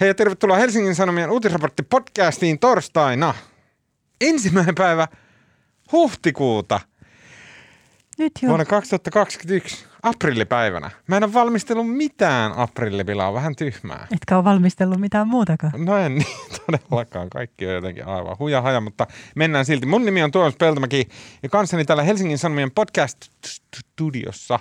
Hei ja tervetuloa Helsingin Sanomien uutisraportti podcastiin torstaina. Ensimmäinen päivä huhtikuuta Nyt jo. vuonna 2021 aprillipäivänä. Mä en ole valmistellut mitään aprillipilaa, on vähän tyhmää. Etkä ole valmistellut mitään muutakaan. No en niin todellakaan. Kaikki on jotenkin aivan huja haja, mutta mennään silti. Mun nimi on Tuomas Peltomäki ja kanssani täällä Helsingin Sanomien podcast-studiossa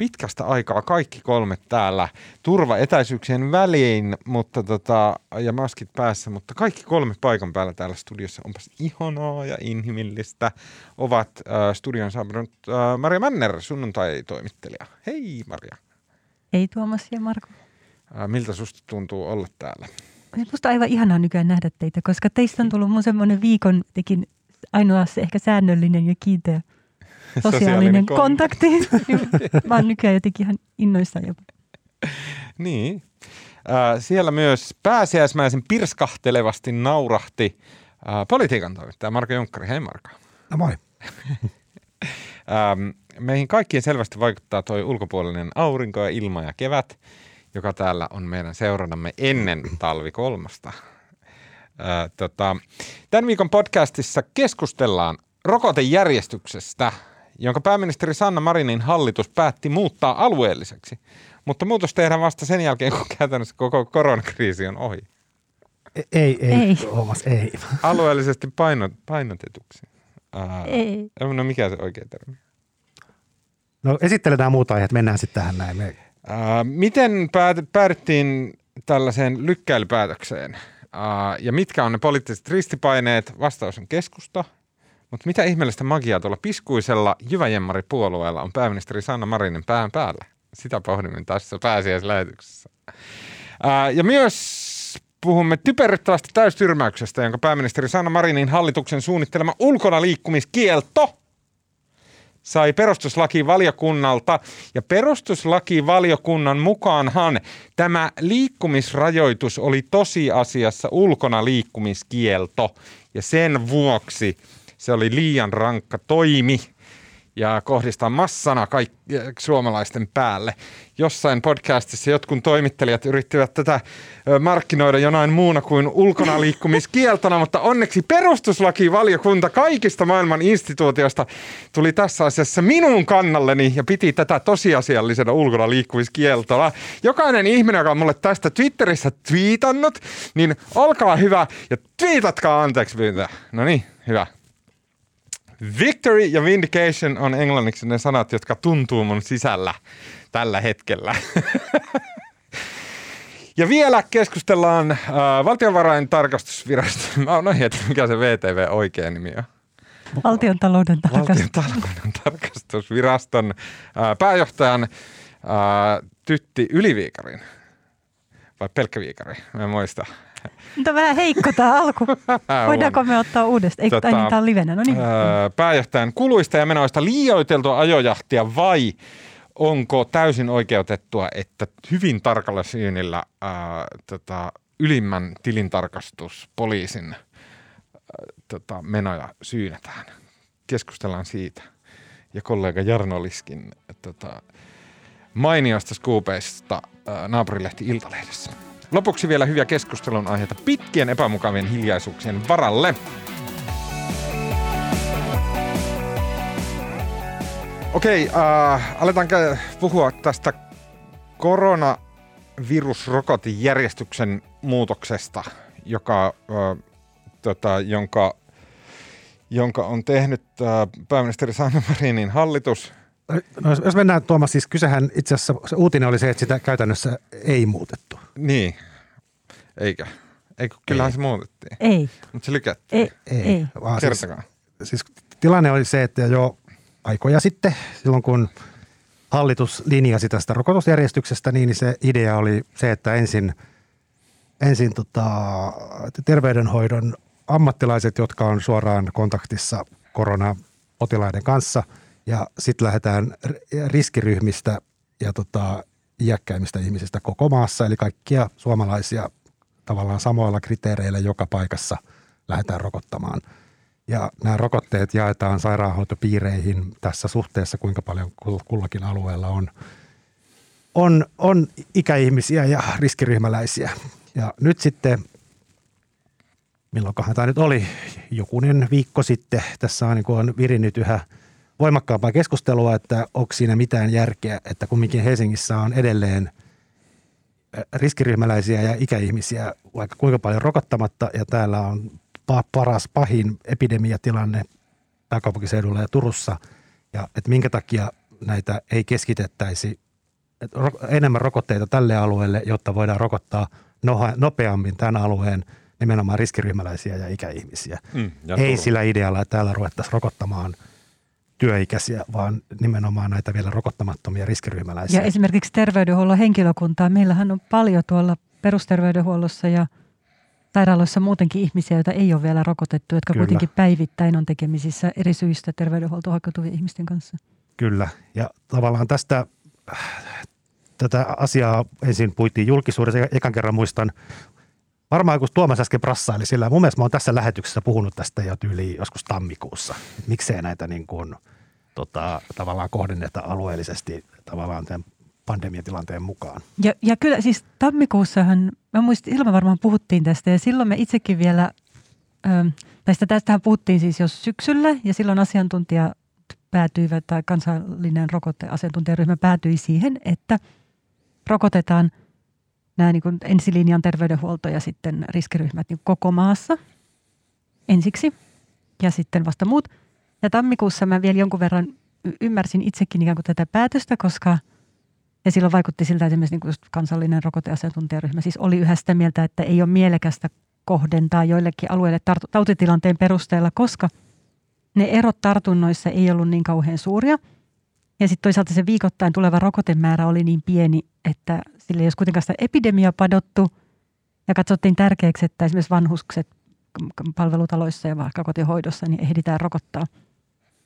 pitkästä aikaa kaikki kolme täällä turvaetäisyyksien väliin mutta tota, ja maskit päässä, mutta kaikki kolme paikan päällä täällä studiossa onpas ihanaa ja inhimillistä. Ovat äh, studion saapunut äh, Maria Männer, sunnuntai-toimittelija. Hei Maria. Ei Tuomas ja Marko. Äh, miltä susta tuntuu olla täällä? On aivan ihanaa nykyään nähdä teitä, koska teistä on tullut mun semmoinen viikon tekin ainoa se ehkä säännöllinen ja kiinteä sosiaalinen kontakti. Mä oon nykyään jotenkin ihan innoissaan jopa. Niin. Äh, siellä myös pääsiäismäisen pirskahtelevasti naurahti äh, politiikan toimittaja Marko Junkkari. Hei Marko. No moi. Ähm, meihin kaikkiin selvästi vaikuttaa tuo ulkopuolinen aurinko ja ilma ja kevät, joka täällä on meidän seurannamme ennen talvi kolmosta. Äh, tota, tämän viikon podcastissa keskustellaan rokotejärjestyksestä, jonka pääministeri Sanna Marinin hallitus päätti muuttaa alueelliseksi. Mutta muutos tehdään vasta sen jälkeen, kun käytännössä koko koronakriisi on ohi. Ei, ei, Ei. ei. Tuomas, ei. Alueellisesti paino, painotetuksi. Ää, Ei. No mikä se oikea termi? No esitteletään muuta aiheet, mennään sitten tähän näin. Ää, miten päät, päädyttiin tällaiseen lykkäilypäätökseen? Ää, ja mitkä on ne poliittiset ristipaineet? Vastaus on keskusta. Mutta mitä ihmeellistä magiaa tuolla piskuisella Jyväjemmari-puolueella on pääministeri Sanna Marinin pään päällä? Sitä pohdimme tässä pääsiäislähetyksessä. Ää, ja myös puhumme typerryttävästä täystyrmäyksestä, jonka pääministeri Sanna Marinin hallituksen suunnittelema ulkona liikkumiskielto sai perustuslakivaliokunnalta. Ja perustuslakivaliokunnan mukaanhan tämä liikkumisrajoitus oli tosiasiassa ulkona liikkumiskielto. Ja sen vuoksi se oli liian rankka toimi ja kohdistaa massana kaikki suomalaisten päälle. Jossain podcastissa jotkut toimittelijat yrittivät tätä markkinoida jonain muuna kuin ulkona liikkumiskieltona, mutta onneksi perustuslakivaliokunta kaikista maailman instituutioista tuli tässä asiassa minun kannalleni ja piti tätä tosiasiallisena ulkona liikkumiskieltona. Jokainen ihminen, joka on mulle tästä Twitterissä twiitannut, niin olkaa hyvä ja twiitatkaa anteeksi pyyntöä. No niin, hyvä. Victory ja vindication on englanniksi ne sanat, jotka tuntuu mun sisällä tällä hetkellä. ja vielä keskustellaan äh, valtionvarain tarkastusvirasto. Mä oon ohjeet, mikä se VTV oikea nimi on. Valtion talouden tarkastus. Valtion tarkastusviraston äh, pääjohtajan äh, Tytti Yliviikarin. Vai pelkkä viikari, mä en muista. Mutta vähän heikko tämä alku. Voidaanko me ottaa uudestaan? Ei, Tota, tota, niin, tämä on livenä. No niin. Öö, pääjohtajan kuluista ja menoista liioiteltua ajojahtia vai onko täysin oikeutettua, että hyvin tarkalla syynillä ää, tota, ylimmän tilintarkastuspoliisin ää, tota, menoja syynätään? Keskustellaan siitä. Ja kollega Jarno Liskin tota, mainiosta skuupeista ää, naapurilehti Iltalehdessä. Lopuksi vielä hyviä keskustelun aiheita pitkien epämukavien hiljaisuuksien varalle. Okei, äh, aletaan puhua tästä koronavirusrokotejärjestyksen muutoksesta, joka, äh, tota, jonka, jonka on tehnyt äh, pääministeri Sanna Marinin hallitus. No, jos- mennään Tuomas, siis kysehän itse asiassa se uutinen oli se, että sitä käytännössä ei muutettu. Niin, eikö? Eikö, kyllähän se muutettiin, Ei, mutta se lykättiin. ei, ei. Vaan siis, Kertokaa. siis tilanne oli se, että jo aikoja sitten, silloin kun hallitus linjasi tästä rokotusjärjestyksestä, niin se idea oli se, että ensin, ensin tota, terveydenhoidon ammattilaiset, jotka on suoraan kontaktissa koronapotilaiden kanssa, ja sitten lähdetään ri- riskiryhmistä ja tota, iäkkäimmistä ihmisistä koko maassa, eli kaikkia suomalaisia tavallaan samoilla kriteereillä joka paikassa lähdetään rokottamaan. Ja nämä rokotteet jaetaan sairaanhoitopiireihin tässä suhteessa, kuinka paljon kul- kullakin alueella on, on, on ikäihmisiä ja riskiryhmäläisiä. Ja nyt sitten, milloinkohan tämä nyt oli, jokunen viikko sitten, tässä on, niin on virinnyt yhä voimakkaampaa keskustelua, että onko siinä mitään järkeä, että kumminkin Helsingissä on edelleen riskiryhmäläisiä ja ikäihmisiä vaikka kuinka paljon rokottamatta ja täällä on paras, pahin epidemiatilanne pääkaupunkiseudulla ja Turussa ja että minkä takia näitä ei keskitettäisi enemmän rokotteita tälle alueelle, jotta voidaan rokottaa nopeammin tämän alueen nimenomaan riskiryhmäläisiä ja ikäihmisiä. Mm, ja ei sillä idealla, että täällä ruvettaisiin rokottamaan työikäisiä, vaan nimenomaan näitä vielä rokottamattomia riskiryhmäläisiä. Ja esimerkiksi terveydenhuollon henkilökuntaa. Meillähän on paljon tuolla perusterveydenhuollossa ja sairaaloissa muutenkin ihmisiä, joita ei ole vielä rokotettu, jotka Kyllä. kuitenkin päivittäin on tekemisissä eri syistä terveydenhuoltoon hakutuvien ihmisten kanssa. Kyllä, ja tavallaan tästä tätä asiaa ensin puitiin julkisuudessa. Ekan kerran muistan, varmaan kun Tuomas äsken prassaili sillä, mun mielestä mä oon tässä lähetyksessä puhunut tästä jo tyyli joskus tammikuussa. Miksei näitä niin kuin, tota, tavallaan kohdenneta alueellisesti tavallaan tämän pandemiatilanteen mukaan. Ja, ja kyllä siis tammikuussahan, mä muistin, ilman varmaan puhuttiin tästä ja silloin me itsekin vielä, ähm, tästä tästähän puhuttiin siis jo syksyllä ja silloin asiantuntija päätyivät tai kansallinen rokoteasiantuntijaryhmä päätyi siihen, että rokotetaan nämä niin ensilinjan terveydenhuolto ja sitten riskiryhmät niin koko maassa ensiksi ja sitten vasta muut. Ja tammikuussa mä vielä jonkun verran ymmärsin itsekin ikään kuin tätä päätöstä, koska ja silloin vaikutti siltä, että esimerkiksi niin kansallinen rokoteasiantuntijaryhmä siis oli yhä sitä mieltä, että ei ole mielekästä kohdentaa joillekin alueille tautitilanteen perusteella, koska – ne erot tartunnoissa ei ollut niin kauhean suuria. Ja sitten toisaalta se viikoittain tuleva rokotemäärä oli niin pieni, että sille ei olisi kuitenkaan sitä epidemia padottu. Ja katsottiin tärkeäksi, että esimerkiksi vanhukset palvelutaloissa ja vaikka kotihoidossa niin ehditään rokottaa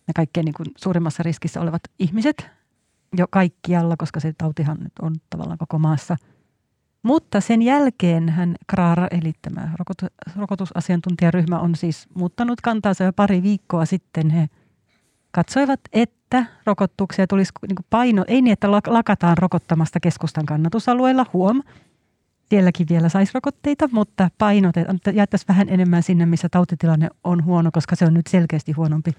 ne kaikkein niin kuin suurimmassa riskissä olevat ihmiset jo kaikkialla, koska se tautihan nyt on tavallaan koko maassa – mutta sen jälkeen hän Kraara, eli tämä rokotusasiantuntijaryhmä on siis muuttanut kantaansa jo pari viikkoa sitten. He katsoivat, että rokotuksia tulisi niin paino, ei niin, että lakataan rokottamasta keskustan kannatusalueilla, huom. Sielläkin vielä saisi rokotteita, mutta painotetaan, jättäisiin vähän enemmän sinne, missä tautitilanne on huono, koska se on nyt selkeästi huonompi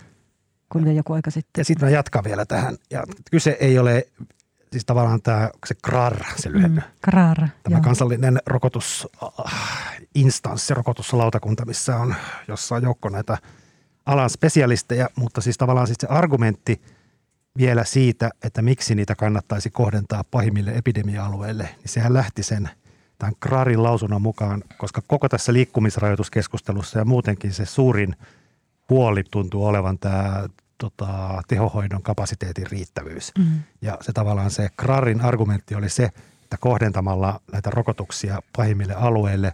kuin joku aika sitten. Ja sitten mä jatkan vielä tähän. Ja kyse ei ole siis tavallaan tämä se KRAR, se lyhenne. Mm, KRAR, Tämä joo. kansallinen rokotusinstanssi, rokotuslautakunta, missä on, jossa on joukko näitä alan spesialisteja, mutta siis tavallaan siis se argumentti vielä siitä, että miksi niitä kannattaisi kohdentaa pahimmille epidemia-alueille, niin sehän lähti sen tämän KRARin lausunnon mukaan, koska koko tässä liikkumisrajoituskeskustelussa ja muutenkin se suurin huoli tuntuu olevan tämä tota, tehohoidon kapasiteetin riittävyys. Mm. Ja se tavallaan se Krarin argumentti oli se, että kohdentamalla näitä rokotuksia pahimmille alueille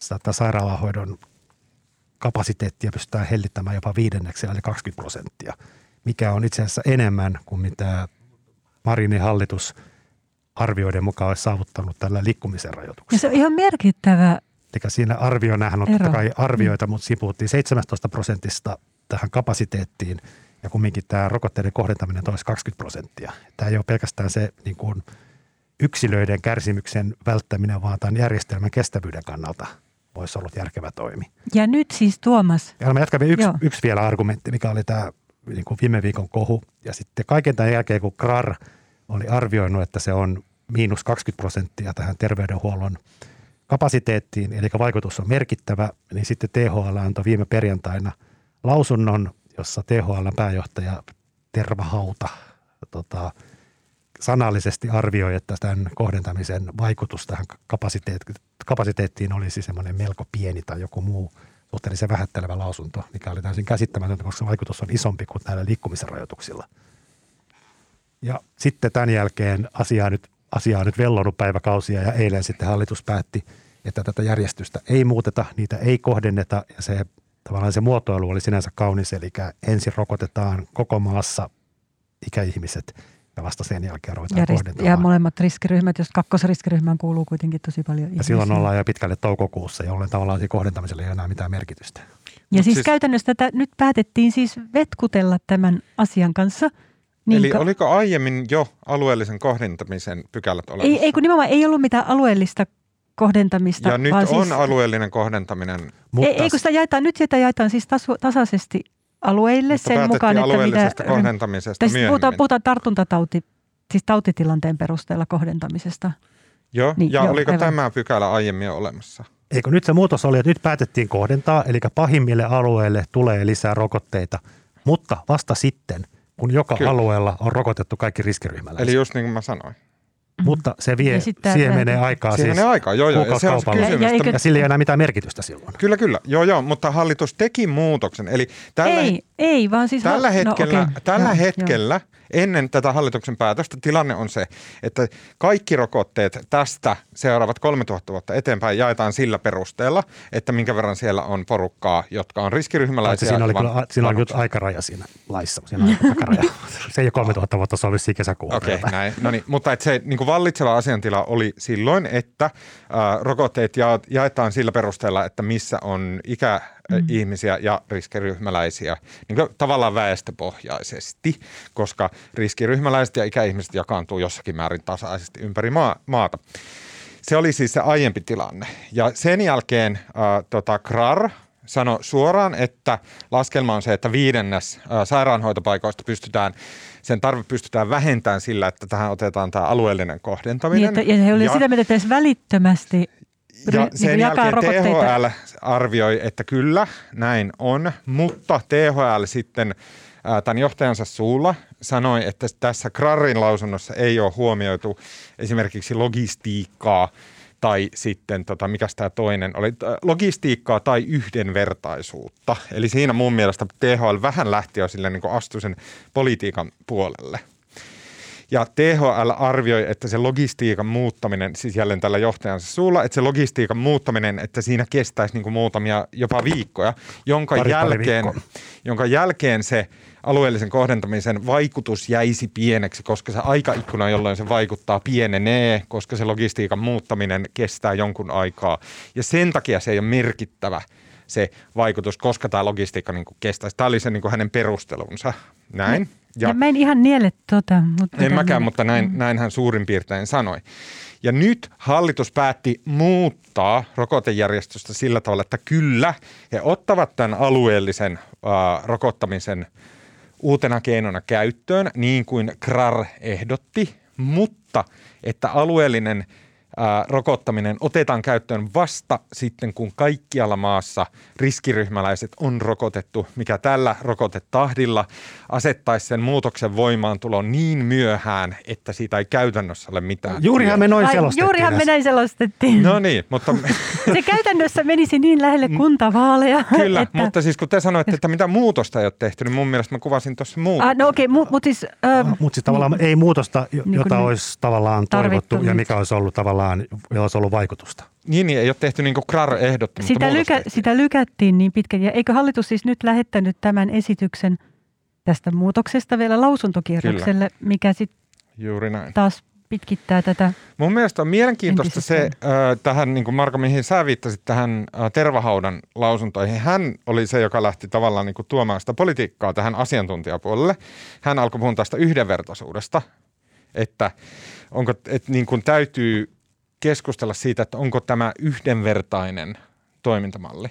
saattaa sairaalahoidon kapasiteettia pystytään hellittämään jopa viidenneksi, eli 20 prosenttia, mikä on itse asiassa enemmän kuin mitä Marinin hallitus arvioiden mukaan olisi saavuttanut tällä liikkumisen rajoituksella. Ja se on ihan merkittävä Eli siinä arvioinähän on ero. totta kai arvioita, mutta siinä puhuttiin 17 prosentista tähän kapasiteettiin – ja kumminkin tämä rokotteiden kohdentaminen toisi 20 prosenttia. Tämä ei ole pelkästään se niin kuin yksilöiden kärsimyksen välttäminen, vaan tämän järjestelmän kestävyyden kannalta voisi olla järkevä toimi. Ja nyt siis Tuomas. Ja mä jatkan yksi, yksi vielä argumentti, mikä oli tämä niin kuin viime viikon kohu. Ja sitten kaiken tämän jälkeen, kun KRAR oli arvioinut, että se on miinus 20 prosenttia tähän terveydenhuollon kapasiteettiin, eli vaikutus on merkittävä, niin sitten THL antoi viime perjantaina lausunnon, jossa THL pääjohtaja Terva Hauta tota, sanallisesti arvioi, että tämän kohdentamisen vaikutus tähän kapasiteet- kapasiteettiin olisi semmoinen melko pieni tai joku muu suhteellisen vähättelevä lausunto, mikä oli täysin käsittämätöntä, koska vaikutus on isompi kuin näillä liikkumisen rajoituksilla. Ja sitten tämän jälkeen asiaa nyt, asiaa nyt vellonut päiväkausia ja eilen sitten hallitus päätti, että tätä järjestystä ei muuteta, niitä ei kohdenneta ja se tavallaan se muotoilu oli sinänsä kaunis, eli ensin rokotetaan koko maassa ikäihmiset ja vasta sen jälkeen ruvetaan ja, kohdentamaan. ja molemmat riskiryhmät, jos kakkosriskiryhmään kuuluu kuitenkin tosi paljon ihmisiä. Ja silloin ollaan jo pitkälle toukokuussa, jolloin tavallaan kohdentamisella ei enää mitään merkitystä. Ja siis, siis käytännössä tätä nyt päätettiin siis vetkutella tämän asian kanssa. Niin Eli ka- oliko aiemmin jo alueellisen kohdentamisen pykälät olemassa? Ei, ei kun nimenomaan ei ollut mitään alueellista kohdentamista. Ja nyt vaan on siis, alueellinen kohdentaminen. ei, ei, kun sitä jaetaan, nyt sitä jaetaan siis tasu, tasaisesti alueille Mutta sen mukaan, että mitä... alueellisesta kohdentamisesta Tässä puhutaan, puhutaan tartuntatauti, siis tautitilanteen perusteella kohdentamisesta. Joo, Niin, ja joo, oliko aivan. tämä pykälä aiemmin jo olemassa? Eikö nyt se muutos oli, että nyt päätettiin kohdentaa, eli pahimmille alueille tulee lisää rokotteita, mutta vasta sitten, kun joka Kyllä. Alueella on rokotettu kaikki riskiryhmäläiset. Eli just niin kuin mä sanoin. mutta se vie, siihen menee aikaa Siihen siis menee aikaa, joo joo. Ja se on kysymys. Ja- ja eikö- ja sillä ei ole enää mitään merkitystä silloin. Kyllä, kyllä. Joo, joo, mutta hallitus teki muutoksen. Eli tällä, ei, ei, vaan siis... tällä no, hetkellä, okei. tällä Joo, hetkellä ennen tätä hallituksen päätöstä tilanne on se, että kaikki rokotteet tästä seuraavat 3000 vuotta eteenpäin jaetaan sillä perusteella, että minkä verran siellä on porukkaa, jotka on riskiryhmäläisiä. siinä oli, kyllä, siinä oli vanhuksia. aikaraja siinä laissa. Siinä on takaraja. se ei ole 3000 vuotta, se on vissiin kesäkuun. Okei, okay, näin. No niin, mutta et se niin kuin vallitseva asiantila oli silloin, että ää, rokotteet ja, jaetaan sillä perusteella, että missä on ikäihmisiä ja riskiryhmäläisiä, niin kuin tavallaan väestöpohjaisesti, koska riskiryhmäläiset ja ikäihmiset jakaantuu jossakin määrin tasaisesti ympäri maa, maata. Se oli siis se aiempi tilanne. Ja sen jälkeen äh, tota, KRAR sanoi suoraan, että laskelma on se, että viidennes äh, sairaanhoitopaikoista pystytään, sen tarve pystytään vähentämään sillä, että tähän otetaan tämä alueellinen kohdentaminen. Niin, että, ja he olivat sitä mieltä, että edes välittömästi ja sen jakaa jälkeen. THL arvioi, että kyllä, näin on, mutta THL sitten tämän johtajansa suulla sanoi, että tässä Krarin lausunnossa ei ole huomioitu esimerkiksi logistiikkaa tai sitten, tota, mikä tämä toinen oli, logistiikkaa tai yhdenvertaisuutta. Eli siinä mun mielestä THL vähän lähti jo sille niin astui sen politiikan puolelle. Ja THL arvioi, että se logistiikan muuttaminen, siis jälleen tällä johtajansa suulla, että se logistiikan muuttaminen, että siinä kestäisi niin kuin muutamia jopa viikkoja, jonka, Pari- pari jälkeen, viikkoa. jonka jälkeen se alueellisen kohdentamisen vaikutus jäisi pieneksi, koska se aikaikkuna, jolloin se vaikuttaa, pienenee, koska se logistiikan muuttaminen kestää jonkun aikaa. Ja sen takia se ei ole merkittävä se vaikutus, koska tämä logistiikka niin kuin kestäisi. Tämä oli se niin kuin hänen perustelunsa. Näin. Ja, ja mä en ihan niele tota, mutta... En mäkään, tämmönen- mutta näin, näin hän suurin piirtein sanoi. Ja nyt hallitus päätti muuttaa rokotejärjestystä sillä tavalla, että kyllä he ottavat tämän alueellisen äh, rokottamisen uutena keinona käyttöön, niin kuin KRAR ehdotti, mutta että alueellinen ää, rokottaminen otetaan käyttöön vasta sitten, kun kaikkialla maassa riskiryhmäläiset on rokotettu, mikä tällä rokotetahdilla asettaisi sen muutoksen voimaantulon niin myöhään, että siitä ei käytännössä ole mitään. Juurihan me noin Ai, selostettiin. juurihan me näin selostettiin. No niin, mutta Se käytännössä menisi niin lähelle kuntavaaleja. kyllä, että... mutta siis kun te sanoitte, että mitä muutosta ei ole tehty, niin mun mielestä mä kuvasin tuossa muuta. Ah, no okei, okay, mutta siis... Ähm, Mutta siis tavallaan ei muutosta, Niin jota kuin olisi tavallaan tarvittu toivottu ja nyt. mikä olisi ollut tavallaan, jolla olisi ollut vaikutusta. Niin, niin, ei ole tehty niin kuin KRAR ehdotti, mutta sitä, lykä, sitä lykättiin niin pitkään. Ja eikö hallitus siis nyt lähettänyt tämän esityksen tästä muutoksesta vielä lausuntokierrokselle, mikä sitten Juuri näin. taas pitkittää tätä. Mun mielestä on mielenkiintoista se, äh, tähän, niin kuin Marko, mihin sä viittasit tähän äh, Tervahaudan lausuntoihin. Hän oli se, joka lähti tavallaan niin kuin tuomaan sitä politiikkaa tähän asiantuntijapuolelle. Hän alkoi puhua tästä yhdenvertaisuudesta, että, onko, että niin kuin täytyy keskustella siitä, että onko tämä yhdenvertainen toimintamalli.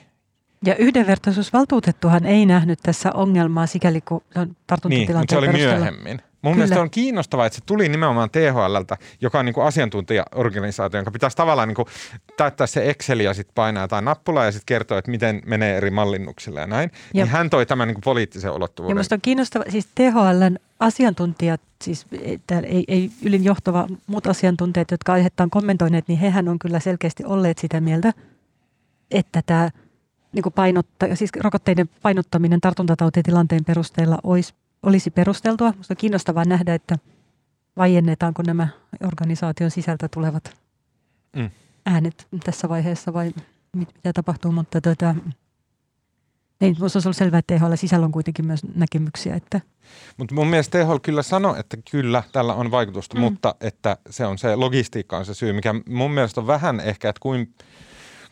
Ja yhdenvertaisuusvaltuutettuhan ei nähnyt tässä ongelmaa sikäli kun se on Niin, tartuntatilanteen mutta se oli perusteella. myöhemmin. Mun Kyllä. mielestä on kiinnostavaa, että se tuli nimenomaan THLltä, joka on niin kuin asiantuntijaorganisaatio, jonka pitäisi tavallaan niin kuin täyttää se Excel ja sitten painaa jotain nappulaa ja sitten kertoa, että miten menee eri mallinnuksilla ja näin. Ja. Ja- Niin hän toi tämän niin kuin poliittisen Ja ulottuvuuden. minusta on kiinnostava, siis THLn asiantuntijat, siis että ei, ei ylin johtava muut asiantuntijat, jotka aihetta on kommentoineet, niin hehän on kyllä selkeästi olleet sitä mieltä, että tämä niin painotta, siis rokotteiden painottaminen tartuntatautitilanteen perusteella olisi, olisi perusteltua. Minusta on kiinnostavaa nähdä, että vaiennetaanko nämä organisaation sisältä tulevat Mm. äänet tässä vaiheessa vai mit, mitä tapahtuu, mutta tota, ei, minusta olisi ollut selvää, että THL sisällä on kuitenkin myös näkemyksiä, että Mutta mun mielestä THL kyllä sanoi, että kyllä tällä on vaikutusta. Mm. mutta että se on se logistiikka on se syy, mikä mun mielestä on vähän ehkä, että kuin,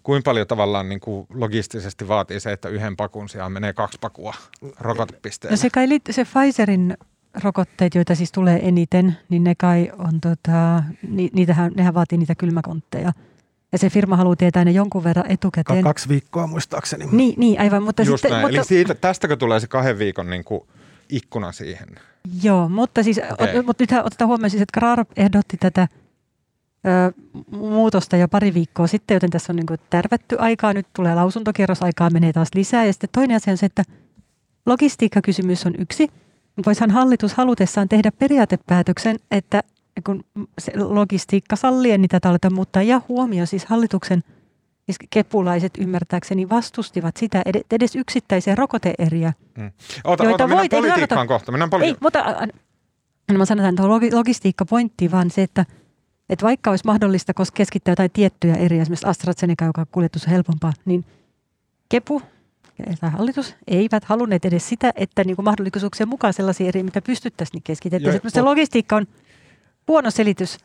kuin paljon tavallaan niin kuin logistisesti vaatii se, että yhden pakun sijaan menee kaksi pakua rokotepisteelle. No se kai se Pfizerin rokotteet, joita siis tulee eniten, niin ne kai on tota, ni, niitähän, nehän vaatii niitä kylmäkontteja. Ja se firma haluaa tietää ne jonkun verran etukäteen. Kaksi viikkoa muistaakseni. Niin, niin aivan. Mutta Just sitten, näin. mutta, Eli siitä, tästäkö tulee se kahden viikon niin kuin ikkuna siihen? Joo, mutta, siis, okay. mutta nythän otetaan huomioon siis, että Kraar ehdotti tätä muutosta jo pari viikkoa sitten, joten tässä on niin kuin tärvätty aikaa. Nyt tulee lausuntokierros, aikaa menee taas lisää. Ja sitten toinen asia on se, että logistiikkakysymys on yksi. Voisihan hallitus halutessaan tehdä periaatepäätöksen, että kun se logistiikka sallien, niin tätä aletaan muuttaa. Ja huomio, siis hallituksen siis kepulaiset ymmärtääkseni vastustivat sitä ed- edes yksittäisiä rokoteeriä. Mm. Ota, Joita ota, mennään voit- ei politiikkaan tarkoita- kohta. Mennään Ei, politi- mutta no mä sanotaan tuohon logi- logistiikkapointtiin vaan se, että, että vaikka olisi mahdollista koska keskittää jotain tiettyjä eriä, esimerkiksi AstraZeneca, joka kuljetus on helpompaa, niin Kepu tai hallitus eivät halunneet edes sitä, että niin kuin mahdollisuuksien mukaan sellaisia eriä, mitä pystyttäisiin, niin keskitettäisiin. Se logistiikka on huono selitys.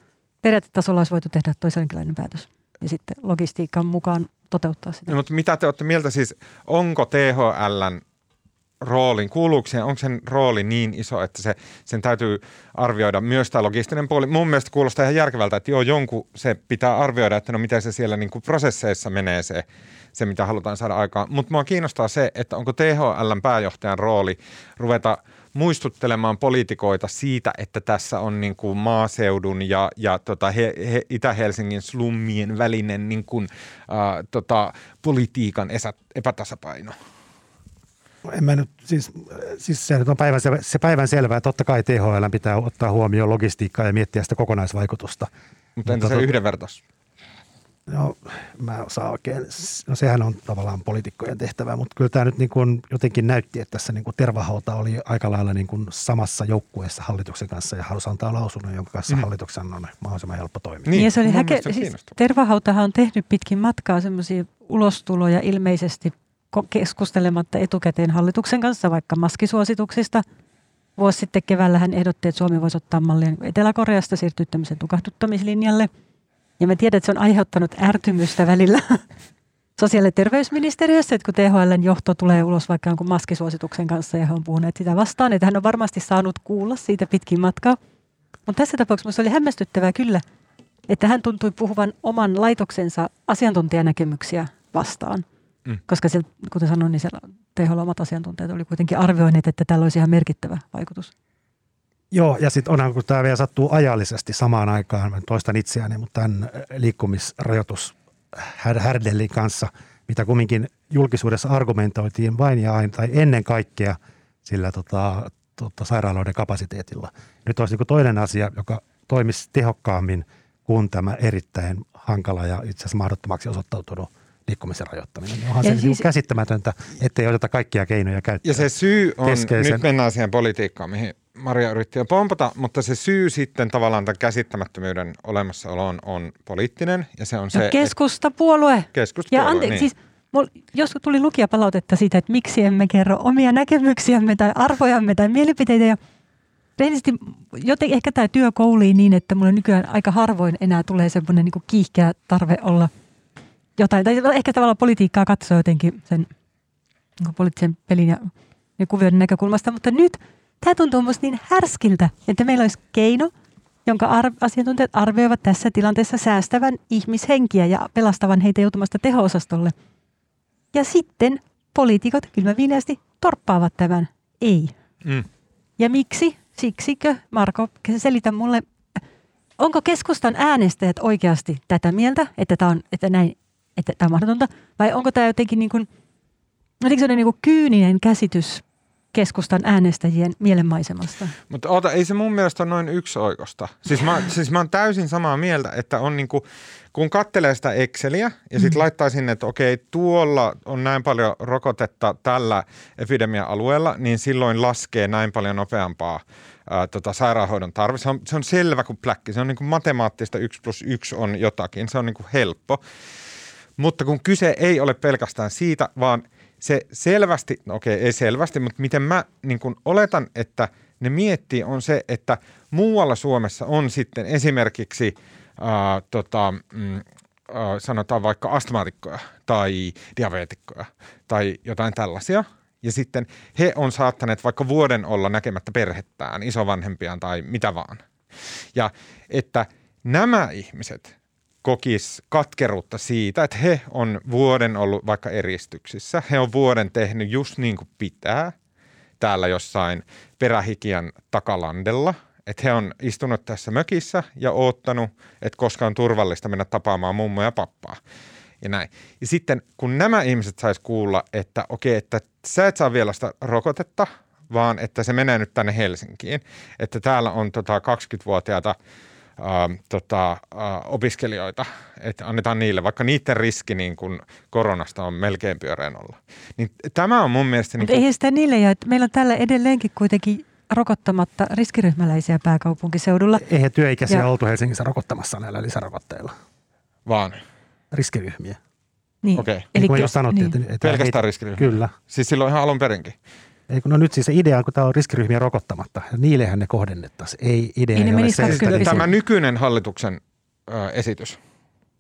Periaatetasolla olisi voitu tehdä toisenlainen päätös ja sitten logistiikan mukaan toteuttaa sitä. No, mutta mitä te olette mieltä siis, onko THLn roolin, kuuluuko siihen, onko sen rooli niin iso, että se, sen täytyy arvioida myös tämä logistinen puoli. Mun mielestä kuulostaa ihan järkevältä, että joo, jonkun se pitää arvioida, että no miten se siellä niin kuin prosesseissa menee se, se, mitä halutaan saada aikaan. Mutta mua kiinnostaa se, että onko THLn pääjohtajan rooli ruveta muistuttelemaan poliitikoita siitä, että tässä on niin kuin maaseudun ja, ja tota he, he, Itä-Helsingin slummien välinen niin kuin, äh, tota, politiikan epätasapaino. En mä nyt, siis, siis se nyt on päivän, se päivän selvää, että totta kai THL pitää ottaa huomioon logistiikkaa ja miettiä sitä kokonaisvaikutusta. Mutta entä se tot- yhdenvertaisuus? No, mä en osaa oikein, no sehän on tavallaan poliitikkojen tehtävä, mutta kyllä tämä nyt niin kuin jotenkin näytti, että tässä niin kuin Tervahauta oli aika lailla niin kuin samassa joukkueessa hallituksen kanssa ja halusi antaa lausunnon, jonka kanssa Mm. hallituksen on mahdollisimman helppo toimia. Niin, ja se oli häke, siis. Tervahautahan on tehnyt pitkin matkaa semmoisia ulostuloja ilmeisesti keskustelematta etukäteen hallituksen kanssa, vaikka maskisuosituksista. Vuosi sitten keväällä hän ehdotti, että Suomi voisi ottaa mallia Etelä-Koreasta siirtyä tämmöisen tukahduttamislinjalle. Ja mä tiedän, että se on aiheuttanut ärtymystä välillä sosiaali- ja terveysministeriössä, että kun THLn johto tulee ulos vaikka jonkun maskisuosituksen kanssa ja he on puhuneet sitä vastaan, että hän on varmasti saanut kuulla siitä pitkin matkaa. Mutta tässä tapauksessa minusta oli hämmästyttävää kyllä, että hän tuntui puhuvan oman laitoksensa asiantuntijanäkemyksiä vastaan. Mm. Koska siellä, kuten sanoin, niin siellä THL omat asiantuntijat oli kuitenkin arvioineet, että tällä olisi ihan merkittävä vaikutus. Joo, ja sitten onhan, kun tämä vielä sattuu ajallisesti samaan aikaan, mä toistan itseäni, mutta tämän liikkumisrajoitus här- härdellin kanssa, mitä kumminkin julkisuudessa argumentoitiin vain ja aina, tai ennen kaikkea sillä tota, tota, sairaaloiden kapasiteetilla. Nyt olisi niin toinen asia, joka toimisi tehokkaammin kuin tämä erittäin hankala ja itse asiassa mahdottomaksi osoittautunut liikkumisen rajoittaminen. Niin Onhan Ja se siis... siis- käsittämätöntä, ettei oteta kaikkia keinoja käyttöön. Ja se syy on, Keskeisen- nyt mennään siihen politiikkaan, mihin Maria yritti jo pompata, mutta se syy sitten tavallaan tämän käsittämättömyyden olemassaoloon on poliittinen ja se on se, No, keskustapuolue. että keskustapuolue, Ja ante, niin. siis mul, jos tuli lukijapalautetta siitä, että miksi emme kerro omia näkemyksiämme tai arvojamme tai mielipiteitä ja rehellisesti joten ehkä tämä työ koulii niin, että mulle nykyään aika harvoin enää tulee semmoinen niin kiihkeä tarve olla jotain, tai ehkä tavallaan politiikkaa katsoa jotenkin sen niin poliittisen pelin ja, ja kuvioiden näkökulmasta, mutta nyt tämä tuntuu musta niin härskiltä, että meillä olisi keino, jonka ar- asiantuntijat arvioivat tässä tilanteessa säästävän ihmishenkiä ja pelastavan heitä joutumasta teho-osastolle. Ja sitten poliitikot kylmäviileästi torppaavat tämän. Ei. Mm. Ja miksi? Siksikö, Marko, selitä mulle, onko keskustan äänestäjät oikeasti tätä mieltä, että tämä on, että näin, että tämä on mahdotonta? Vai onko tämä jotenkin niin kuin, jotenkin sellainen niin kuin kyyninen käsitys keskustan äänestäjien mielenmaisemasta? Mutta oota, ei se mun mielestä ole noin yksioikosta. Siis mä, siis mä oon täysin samaa mieltä, että on niinku, kun kattelee sitä Exceliä ja sitten mm. laittaa sinne, että okei, tuolla on näin paljon rokotetta tällä epidemia-alueella, niin silloin laskee näin paljon nopeampaa ää, tota, sairaanhoidon tarve. Se on, se on selvä kuin pläkki. Se on niinku matemaattista 1 plus 1 on jotakin. Se on niinku helppo. Mutta kun kyse ei ole pelkästään siitä, vaan se selvästi, no okei, ei selvästi, mutta miten mä niin kun oletan, että ne miettii on se, että muualla Suomessa on sitten esimerkiksi ää, tota, mm, ää, sanotaan vaikka astmaatikkoja tai diabeetikkoja tai jotain tällaisia. Ja sitten he on saattaneet vaikka vuoden olla näkemättä perhettään, isovanhempiaan tai mitä vaan. Ja että nämä ihmiset kokis katkeruutta siitä, että he on vuoden ollut vaikka eristyksissä. He on vuoden tehnyt just niin kuin pitää täällä jossain perähikian takalandella. Että he on istunut tässä mökissä ja oottanut, että koska on turvallista mennä tapaamaan mummoa ja pappaa. Ja näin. Ja sitten kun nämä ihmiset sais kuulla, että okei, että sä et saa vielä sitä rokotetta, vaan että se menee nyt tänne Helsinkiin. Että täällä on tota 20-vuotiaita äh, tota, äh, opiskelijoita, että annetaan niille, vaikka niiden riski niin kun koronasta on melkein pyöreän olla. Niin tämä on mun mielestä... Mutta niin kun... sitä niille ja että meillä on täällä edelleenkin kuitenkin rokottamatta riskiryhmäläisiä pääkaupunkiseudulla. Eihän työikäisiä ja... oltu Helsingissä rokottamassa näillä lisärokotteilla. Vaan? Riskiryhmiä. Niin. Okei. Okay. Eli niin kuin sanottiin, niin. että, että Pelkästään riskiryhmiä? Kyllä. Siis silloin ihan alun perinkin? Ei, no nyt siis se idea on, kun tämä on riskiryhmiä rokottamatta, niillehän ne kohdennettaisiin. Ei idea ei, ei ole se, että... Tämä nykyinen hallituksen ö, esitys.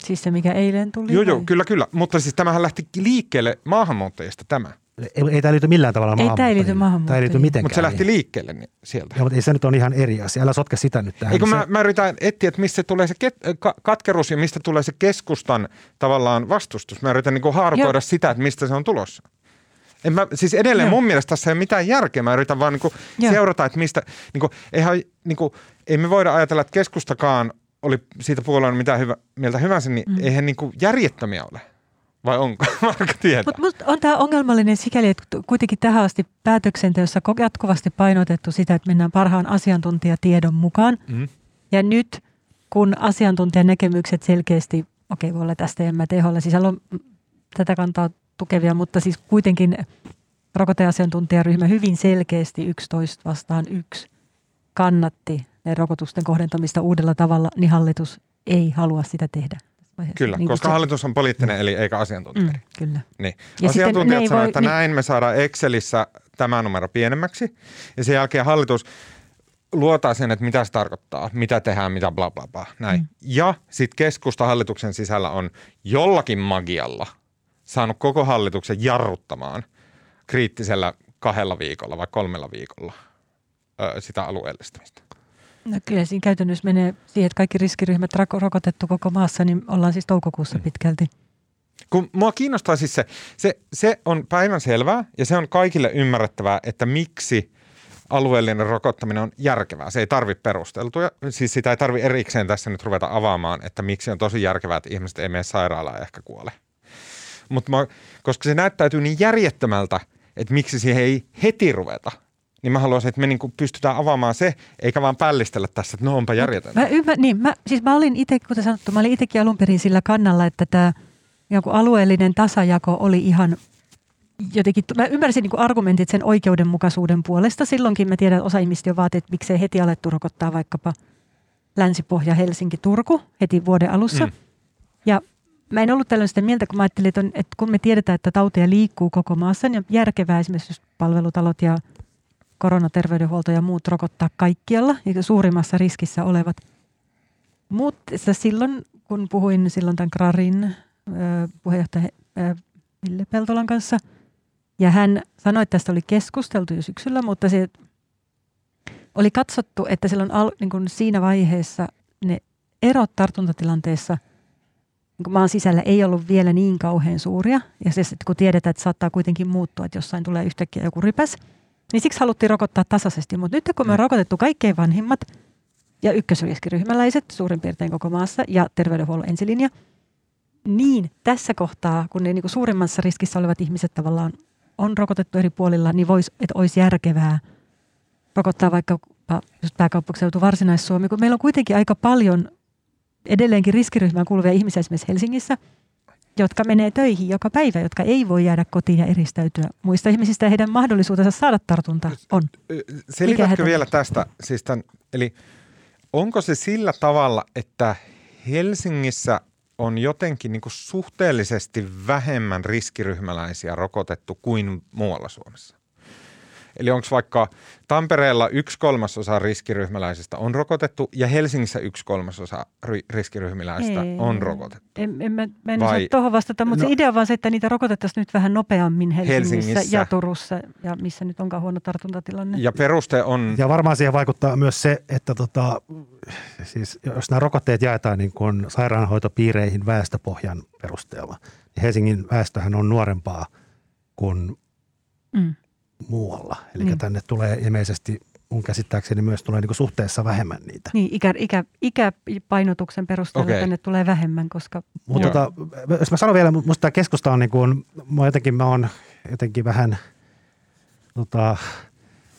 Siis se, mikä eilen tuli? Joo, joo, kyllä, kyllä. Mutta siis tämähän lähti liikkeelle maahanmuuttajista tämä. Ei, ei tämä liity millään tavalla Ei tämä liity maahanmuuttajiin. Tämä ei liity mitenkään. Mutta se lähti liikkeelle niin sieltä. Joo, mutta ei se nyt on ihan eri asia. Älä sotke sitä nyt tähän. Eikö mä, mä yritän etsiä, että mistä tulee se ket, ka, katkeruus ja mistä tulee se keskustan tavallaan vastustus. Mä yritän niin haarukoida sitä, että mistä se on tulossa. En mä, siis edelleen Joo. mun mielestä tässä ei ole mitään järkeä. Mä yritän vaan niin seurata, että mistä, niin kuin, eihän, niin kuin, ei me voida ajatella, että keskustakaan oli siitä puolueen mitä hyvä, mieltä hyvänsä, niin mm. eihän niin kuin järjettömiä ole. Vai onko? Marko tietää. Mutta on tämä ongelmallinen sikäli, että kuitenkin tähän asti päätöksenteossa jatkuvasti painotettu sitä, että mennään parhaan asiantuntijatiedon mukaan. Mm. Ja nyt, kun asiantuntijan näkemykset selkeästi, okei okay, voi olla tästä en mä teholla, sisällä on tätä kantaa tukevia, mutta siis kuitenkin rokoteasiantuntijaryhmä hyvin selkeästi 11 vastaan yksi kannatti ne rokotusten kohdentamista uudella tavalla, niin hallitus ei halua sitä tehdä. Kyllä, niin koska se... hallitus on poliittinen eli eikä asiantuntija. Mm, kyllä. Niin. Ja Asiantuntijat sanoivat, että niin... näin me saadaan Excelissä tämä numero pienemmäksi. Ja sen jälkeen hallitus luotaan sen, että mitä se tarkoittaa, mitä tehdään, mitä bla bla bla. Näin. Mm. Ja sitten keskusta hallituksen sisällä on jollakin magialla saanut koko hallituksen jarruttamaan kriittisellä kahdella viikolla vai kolmella viikolla ö, sitä alueellistamista. No kyllä siinä käytännössä menee siihen, että kaikki riskiryhmät rokotettu koko maassa, niin ollaan siis toukokuussa mm. pitkälti. Kun mua kiinnostaa siis se, se, se on päivän selvää ja se on kaikille ymmärrettävää, että miksi alueellinen rokottaminen on järkevää. Se ei tarvitse perusteltuja, siis sitä ei tarvitse erikseen tässä nyt ruveta avaamaan, että miksi on tosi järkevää, että ihmiset ei mene sairaalaan ehkä kuole. Mutta koska se näyttäytyy niin järjettömältä, että miksi siihen ei heti ruveta, niin mä haluaisin, että me niinku pystytään avaamaan se, eikä vaan pällistellä tässä, että no onpa järjetöntä. Mä, ymmär, niin, mä, siis mä olin itse, kuten sanottu, mä olin itsekin alun perin sillä kannalla, että tämä joku alueellinen tasajako oli ihan jotenkin, mä ymmärsin niin argumentit sen oikeudenmukaisuuden puolesta. Silloinkin mä tiedän, että osa ihmistä jo vaatii, että miksei heti alettu rokottaa vaikkapa Länsi-Pohja, Helsinki, Turku heti vuoden alussa. Mm. Ja mä en ollut tällöin sitä mieltä, kun mä ajattelin, että, on, että kun me tiedetään, että tauteja liikkuu koko maassa, niin järkevää esimerkiksi palvelutalot ja koronaterveydenhuolto ja muut rokottaa kaikkialla, ja suurimmassa riskissä olevat. Mutta silloin, kun puhuin silloin tämän Krarin puheenjohtaja Ville Peltolan kanssa, ja hän sanoi, että tästä oli keskusteltu jo syksyllä, mutta se oli katsottu, että silloin al, niin kuin siinä vaiheessa ne erot tartuntatilanteessa maan sisällä ei ollut vielä niin kauhean suuria. Ja se, kun tiedetään, että saattaa kuitenkin muuttua, että jossain tulee yhtäkkiä joku rypäs – niin siksi haluttiin rokottaa tasaisesti. Mutta nyt kun me on mm. rokotettu kaikkein vanhimmat ja ykkösriskiryhmäläiset suurin piirtein koko maassa ja terveydenhuollon ensilinja, niin tässä kohtaa, kun ne niin kuin suurimmassa riskissä olevat ihmiset tavallaan on rokotettu eri puolilla, niin vois, että olisi järkevää rokottaa vaikka just pääkaupunkiseutu Varsinais-Suomi, kun meillä on kuitenkin aika paljon edelleenkin riskiryhmään kuuluvia ihmisiä esimerkiksi Helsingissä – jotka menee töihin joka päivä, jotka ei voi jäädä kotiin ja eristäytyä muista ihmisistä ja heidän mahdollisuutensa saada tartunta on. Selitätkö vielä tästä, siis tämän, eli onko se sillä tavalla, että Helsingissä on jotenkin niin suhteellisesti vähemmän riskiryhmäläisiä rokotettu kuin muualla Suomessa? Eli onko vaikka Tampereella yksi kolmasosa riskiryhmäläisistä on rokotettu ja Helsingissä yksi kolmasosa ri- riskiryhmäläisistä Ei. on rokotettu? En, en mä, mä en Vai- osaa tuohon vastata, mutta no. No. se idea on vaan se, että niitä rokotettaisiin nyt vähän nopeammin Helsingissä, Helsingissä. ja Turussa ja missä nyt onkaan huono tartuntatilanne. Ja peruste on, Ja varmaan siihen vaikuttaa myös se, että tota, siis jos nämä rokotteet jaetaan niin kuin sairaanhoitopiireihin väestöpohjan perusteella, niin Helsingin väestöhän on nuorempaa kuin Mm. Muualla. Eli Niin. tänne tulee ilmeisesti, mun käsittääkseni myös tulee niin kuin suhteessa vähemmän niitä. Niin, ikä, ikä, ikäpainotuksen perusteella Okei. tänne tulee vähemmän, koska Mutta tota, jos mä sanon vielä, musta tämä keskusta on niin kuin, mä jotenkin, mä oon jotenkin vähän, tota,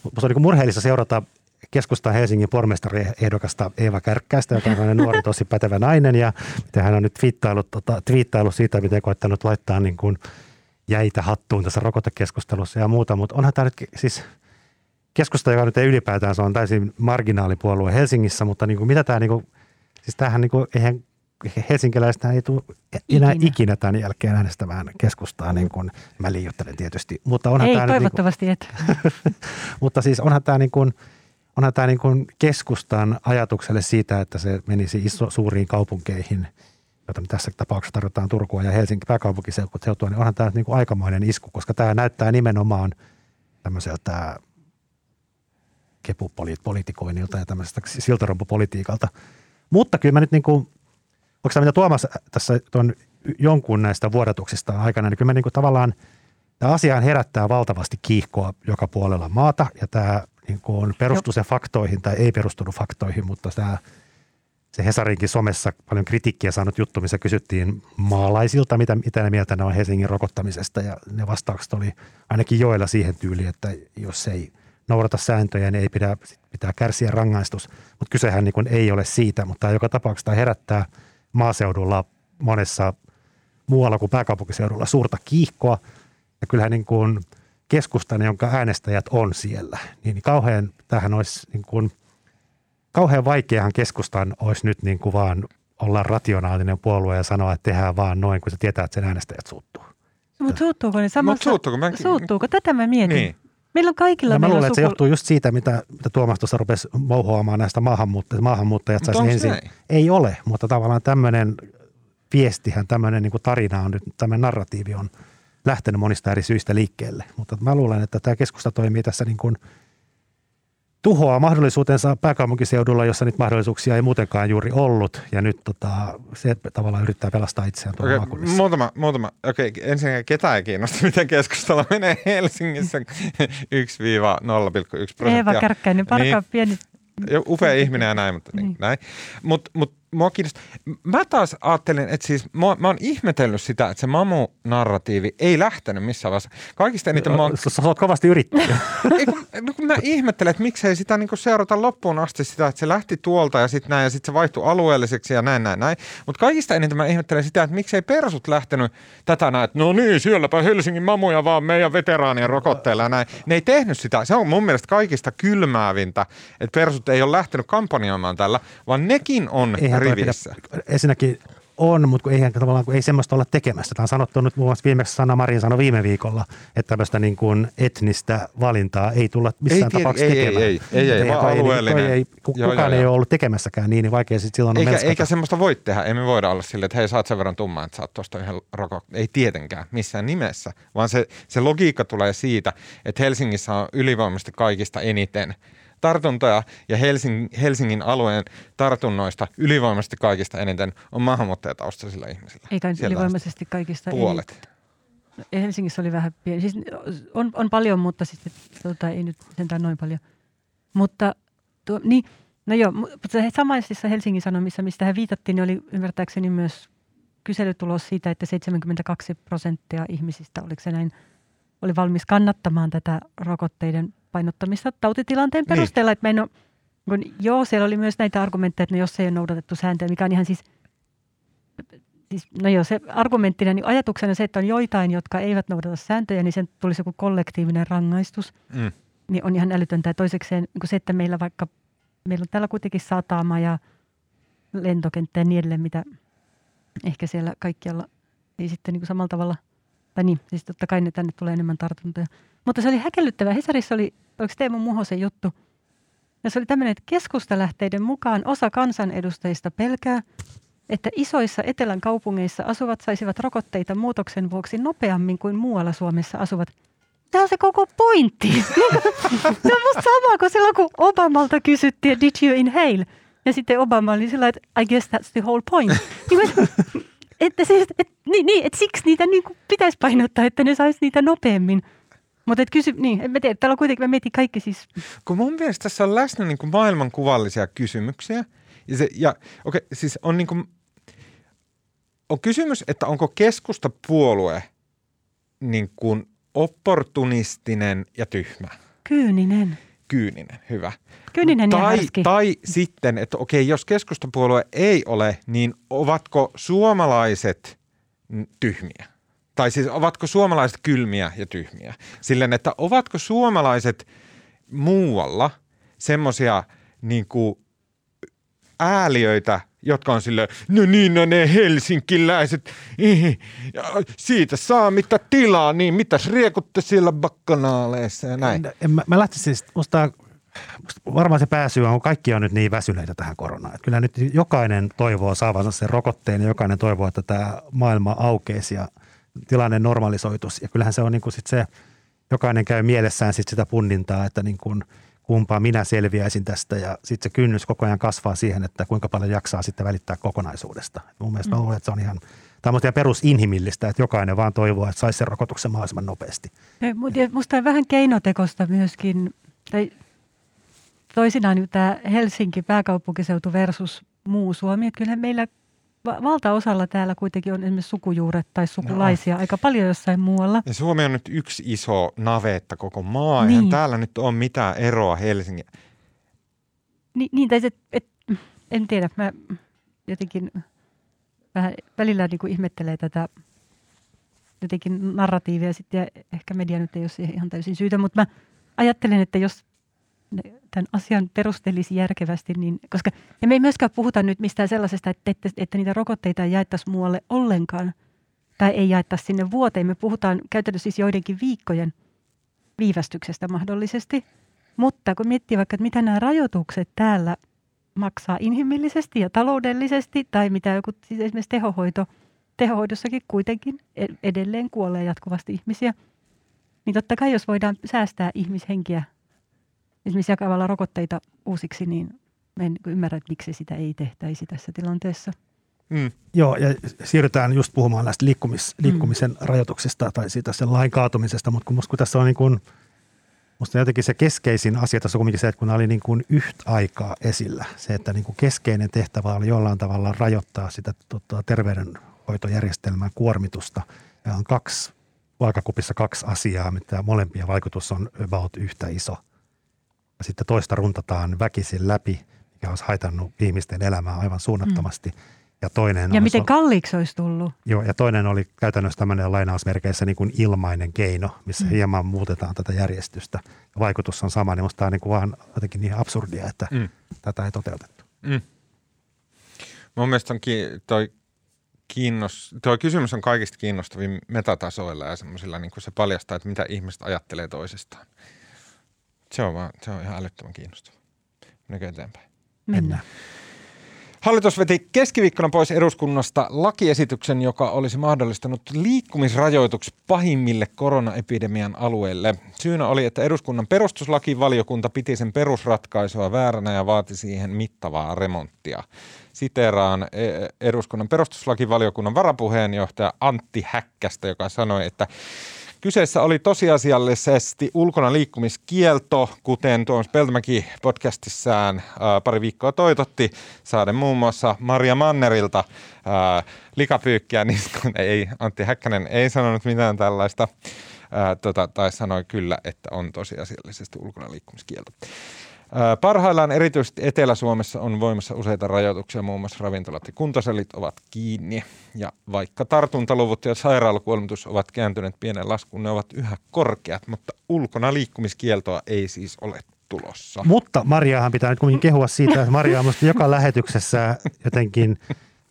musta on niin kuin murheellista seurata keskustan Helsingin pormestariehdokasta Eeva Kärkkäistä, joka on nuori, tosi pätevä nainen ja hän on nyt twiittailut, tota, twiittailut siitä, miten koittanut laittaa niin kuin jäitä hattuun tässä rokotekeskustelussa ja muuta, mutta onhan tämä nyt siis keskusta, joka nyt ei ylipäätään, se on täysin marginaalipuolue Helsingissä, mutta niin kuin mitä tämä, niin kuin, siis tämähän niin kuin, eihän helsinkiläistä ei tule enää Ikinä. ikinä tämän jälkeen äänestämään keskustaa, niin kuin mä liioittelen tietysti, mutta onhan ei tämä nyt niin kuin, toivottavasti et. mutta siis onhan tämä niin kuin, onhan tämä niin kuin keskustan ajatukselle siitä, että se menisi iso, suuriin kaupunkeihin, jota tässä tapauksessa tarkoittaa Turkua ja Helsinki pääkaupunkiseutua, niin onhan tämä niin kuin aikamoinen isku, koska tämä näyttää nimenomaan tämmöiseltä kepupolitikoinnilta ja tämmöisestä siltarumpupolitiikalta. Mutta kyllä mä nyt niin kuin, onko tämä mitä Tuomas tässä tuon jonkun näistä vuodatuksista aikana, niin kyllä mä niin kuin tavallaan, tämä asiaan herättää valtavasti kiihkoa joka puolella maata ja tämä niin kuin perustuu se faktoihin tai ei perustunut faktoihin, mutta tämä se Hesarinkin somessa paljon kritiikkiä saanut juttu, missä kysyttiin maalaisilta, mitä, mitä ne mieltä ne on Helsingin rokottamisesta ja ne vastaukset oli ainakin joilla siihen tyyliin, että jos ei noudata sääntöjä, niin ei pidä, pitää kärsiä rangaistus. Mutta kysehän niin ei ole siitä, mutta joka tapauksessa herättää maaseudulla monessa muualla kuin pääkaupunkiseudulla suurta kiihkoa. Ja kyllähän niin kuin keskustan, jonka äänestäjät on siellä, niin kauhean, tämähän olisi niin kuin, kauhean vaikeahan keskustan olisi nyt niin kuin vaan olla rationaalinen puolue ja sanoa, että tehdään vaan noin, kun se tietää, että sen äänestäjät suuttuu. Mutta suuttuuko ne samassa? Mut suuttuuko? Mä- Suuttuuko? Tätä mä mietin. Niin. Meillä on kaikilla Ja mä luulen, on että se johtuu just siitä, mitä, mitä Tuomas tuossa rupesi mouhoamaan näistä maahanmuuttajista. Maahanmuuttajat saisi ensin. näin? Ei ole, mutta tavallaan tämmöinen viestihän, tämmöinen niin tarina on nyt, tämmöinen narratiivi on lähtenyt monista eri syistä liikkeelle. Mutta mä luulen, että tämä keskusta toimii tässä niin kuin tuhoaa mahdollisuutensa pääkaupunkiseudulla, jossa nyt mahdollisuuksia ei muutenkaan juuri ollut. Ja nyt tota, se tavallaan yrittää pelastaa itseään tuolla Okei, maakunnissa. muutama, muutama. Okei, ensinnäkin ketään ei kiinnosta, miten keskustella menee Helsingissä 1-0,1 prosenttia. Eeva Kärkkäinen, parka Niin. niin. pieni. Jo, upea ihminen ja näin, mutta niin, Niin. näin. Mutta mut, mua kiinnostaa. Mä taas ajattelin, että siis mä, mä oon ihmetellyt sitä, että se mamu-narratiivi ei lähtenyt missään vaiheessa. Kaikista eniten mä oon Sä, oot kovasti yrittänyt. ei, kun, no, kun mä ihmettelen, että miksei sitä niin seurata loppuun asti sitä, että se lähti tuolta ja sitten näin ja sitten se vaihtui alueelliseksi ja näin, näin, näin. Mutta kaikista eniten mä ihmettelen sitä, että miksei persut lähtenyt tätä näin, että no niin, sielläpä Helsingin mamuja vaan meidän veteraanien rokotteilla ja näin. Ne ei tehnyt sitä. Se on mun mielestä kaikista kylmäävintä, että persut ei ole lähtenyt kampanjoimaan tällä, vaan nekin on Eihän rivissä. Pidä, ensinnäkin on, mutta kun eihän tavallaan kun ei semmoista olla tekemässä. Tämä on sanottu nyt muun muassa viimeksi Sanna Marin sanoi viime viikolla, että tämmöistä niin kuin etnistä valintaa ei tulla missään Ei tiedä- tapauksessa ei, ei, tekemään. ei, ei, ei, Eihän vaan toi- alueellinen. toi Ei, ku- Joo, kukaan joo, ei joo. ole ollut tekemässäkään niin, niin vaikea sitten silloin on Eikä, melskata. eikä semmoista voi tehdä. Emme voida olla silleen, että hei, saat sen verran tummaa, että saat tuosta yhden roko. Ei tietenkään missään nimessä, vaan se, se logiikka tulee siitä, että Helsingissä on ylivoimaisesti kaikista eniten tartuntoja ja Helsingin, Helsingin alueen tartunnoista ylivoimaisesti kaikista eniten on maahanmuuttajataustaisilla ihmisillä. Eikä nyt Siellä ylivoimaisesti kaikista. Puolet. Ei. Helsingissä oli vähän pieni. Siis on, on paljon, mutta siis, tota, ei nyt sentään noin paljon. Mutta tuo, niin, no joo, mu- mutta samaisissa Helsingin Sanomissa, mistä hän viitattiin, niin oli ymmärtääkseni myös kyselytulos siitä, että 72 prosenttia ihmisistä, oliko se näin, oli valmis kannattamaan tätä rokotteiden painottamista tautitilanteen Niin. perusteella. Että mä en ole, kun, joo, siellä oli myös näitä argumentteja, että no jos ei ole noudatettu sääntöjä, mikä on ihan siis, siis no joo, se argumenttina, niin ajatuksena se, että on joitain, jotka eivät noudata sääntöjä, niin sen tulisi joku kollektiivinen rangaistus, Mm. niin on ihan älytöntä. Ja toisekseen niin se, että meillä vaikka, meillä on täällä kuitenkin satama ja lentokenttä ja niin edelleen, mitä ehkä siellä kaikkialla, niin sitten niin kuin samalla tavalla, tai niin, siis totta kai ne tänne tulee enemmän tartuntoja. Mutta se oli häkellyttävää. Hesarissa oli oliko Teemu Muhosen juttu. Ja se oli tämmöinen, että keskustalähteiden mukaan osa kansanedustajista pelkää, että isoissa etelän kaupungeissa asuvat saisivat rokotteita muutoksen vuoksi nopeammin kuin muualla Suomessa asuvat. Tämä on se koko pointti. se on musta sama kuin silloin, kun Obamalta kysyttiin, did you inhale? Ja sitten Obama oli sillä että I guess that's the whole point. Niin että, siis, et, niin, niin, että siksi niitä niin pitäisi painottaa, että ne saisi niitä nopeammin. Mutta kysy, niin, mä tiedä, täällä on kuitenkin, mä mietin kaikki siis. Kun mun mielestä tässä on läsnä niin kuin maailmankuvallisia kysymyksiä. Ja, se, ja okei, okay, siis on niin kuin, on kysymys, että onko keskustapuolue niin kuin opportunistinen ja tyhmä. Kyyninen. Kyyninen, hyvä. Kyyninen tai, ja tai sitten, että okei, jos keskustapuolue ei ole, niin ovatko suomalaiset tyhmiä? Tai siis ovatko suomalaiset kylmiä ja tyhmiä? Silleen, että ovatko suomalaiset muualla semmoisia niin ääliöitä, jotka on silleen, no niin, no ne helsinkiläiset, siitä saa mitä tilaa, niin mitäs riekutte siellä bakkanaaleissa ja näin. En, mä, mä lähtisin siis, musta, musta varmaan se pääsyy on, kaikki on nyt niin väsyneitä tähän koronaan. Että kyllä nyt jokainen toivoo saavansa sen rokotteen ja jokainen toivoo, että tämä maailma aukeisi ja tilanne normalisoitus. Ja kyllähän se on niin kuin sit se, jokainen käy mielessään sit sitä punnintaa, että niin kuin – kumpaa minä selviäisin tästä ja sitten se kynnys koko ajan kasvaa siihen, että kuinka paljon jaksaa sitten välittää kokonaisuudesta. Mun mielestä mm. mä että se on ihan tämmöistä perusinhimillistä, että jokainen vaan toivoo, että saisi sen rokotuksen mahdollisimman nopeasti. Musta on vähän keinotekosta myöskin, tai toisinaan tämä Helsinki pääkaupunkiseutu versus muu Suomi, että kyllähän meillä valtaosalla täällä kuitenkin on esimerkiksi sukujuuret tai sukulaisia no. aika paljon jossain muualla. Ja Suomi on nyt yksi iso navetta koko maa. Niin. täällä nyt ole mitään eroa Helsingin. Ni, niin, tai se, et, en tiedä, mä jotenkin vähän välillä niin kuin ihmettelee tätä jotenkin narratiivia sitten ja ehkä media nyt ei ole siihen ihan täysin syytä, mutta mä ajattelen, että jos tämän asian perustelisi järkevästi, niin, koska, ja me ei myöskään puhuta nyt mistään sellaisesta, että, että, että niitä rokotteita ei jaettaisi muualle ollenkaan, tai ei jaettaisi sinne vuoteen. Me puhutaan käytännössä siis joidenkin viikkojen viivästyksestä mahdollisesti, mutta kun miettii vaikka, että mitä nämä rajoitukset täällä maksaa inhimillisesti ja taloudellisesti, tai mitä joku siis esimerkiksi tehohoito, tehohoidossakin kuitenkin e-, edelleen kuolee jatkuvasti ihmisiä, niin totta kai jos voidaan säästää ihmishenkiä esimerkiksi jakamalla rokotteita uusiksi, niin en ymmärrä, että miksi sitä ei tehtäisi tässä tilanteessa. Mm. Joo, ja siirrytään just puhumaan näistä liikkumis, mm. liikkumisen mm. rajoituksista tai siitä sen lain kaatumisesta, mutta kun, musta, kun tässä on niin kuin, musta jotenkin se keskeisin asia tässä on kuitenkin se, että kun nämä oli niin kuin yhtä aikaa esillä, se, että niin kuin keskeinen tehtävä oli jollain tavalla rajoittaa sitä tota, terveydenhoitojärjestelmän kuormitusta, ja on kaksi, vaakakupissa kaksi asiaa, mitä molempia vaikutus on about yhtä iso – sitten toista runtataan väkisin läpi, mikä olisi haitannut ihmisten elämää aivan suunnattomasti. Mm. Ja, toinen ja miten kalliiksi olisi tullut. Joo, ja toinen oli käytännössä tämmöinen lainausmerkeissä niin kuin ilmainen keino, missä mm. hieman muutetaan tätä järjestystä. Ja vaikutus on sama, niin musta on niin kuin vaan jotenkin niin absurdia, että mm. tätä ei toteutettu. Mm. Mun mielestä on ki- toi, kiinnos, toi kysymys on kaikista kiinnostavin metatasoilla ja semmoisilla, niin kuin se paljastaa, että mitä ihmiset ajattelee toisestaan. Se on, vaan, se on ihan älyttömän kiinnostava. Mennäänkö eteenpäin? Mennään. Hallitus veti keskiviikkona pois eduskunnasta lakiesityksen, joka olisi mahdollistanut liikkumisrajoitukset pahimmille koronaepidemian alueille. Syynä oli, että eduskunnan perustuslakivaliokunta piti sen perusratkaisua vääränä ja vaati siihen mittavaa remonttia. Siteraan e, eduskunnan perustuslakivaliokunnan varapuheenjohtaja Antti Häkkästä, joka sanoi, että Kyseessä oli tosiasiallisesti ulkona liikkumiskielto, kuten Tuomas Peltomäki podcastissaan pari viikkoa toitotti, saaden muun muassa Maria Mannerilta likapyykkiä, niin ei, Antti Häkkänen ei sanonut mitään tällaista, ää, tota, tai sanoi kyllä, että on tosiasiallisesti ulkona liikkumiskielto. Parhaillaan erityisesti Etelä-Suomessa on voimassa useita rajoituksia, muun muassa ravintolat ja kuntosalit ovat kiinni. Ja vaikka tartuntaluvut ja sairaalakuolemitus ovat kääntyneet pienen laskuun, ne ovat yhä korkeat, mutta ulkona liikkumiskieltoa ei siis ole tulossa. Mutta Mariahan pitää nyt kuitenkin kehua siitä, että Maria on joka lähetyksessä jotenkin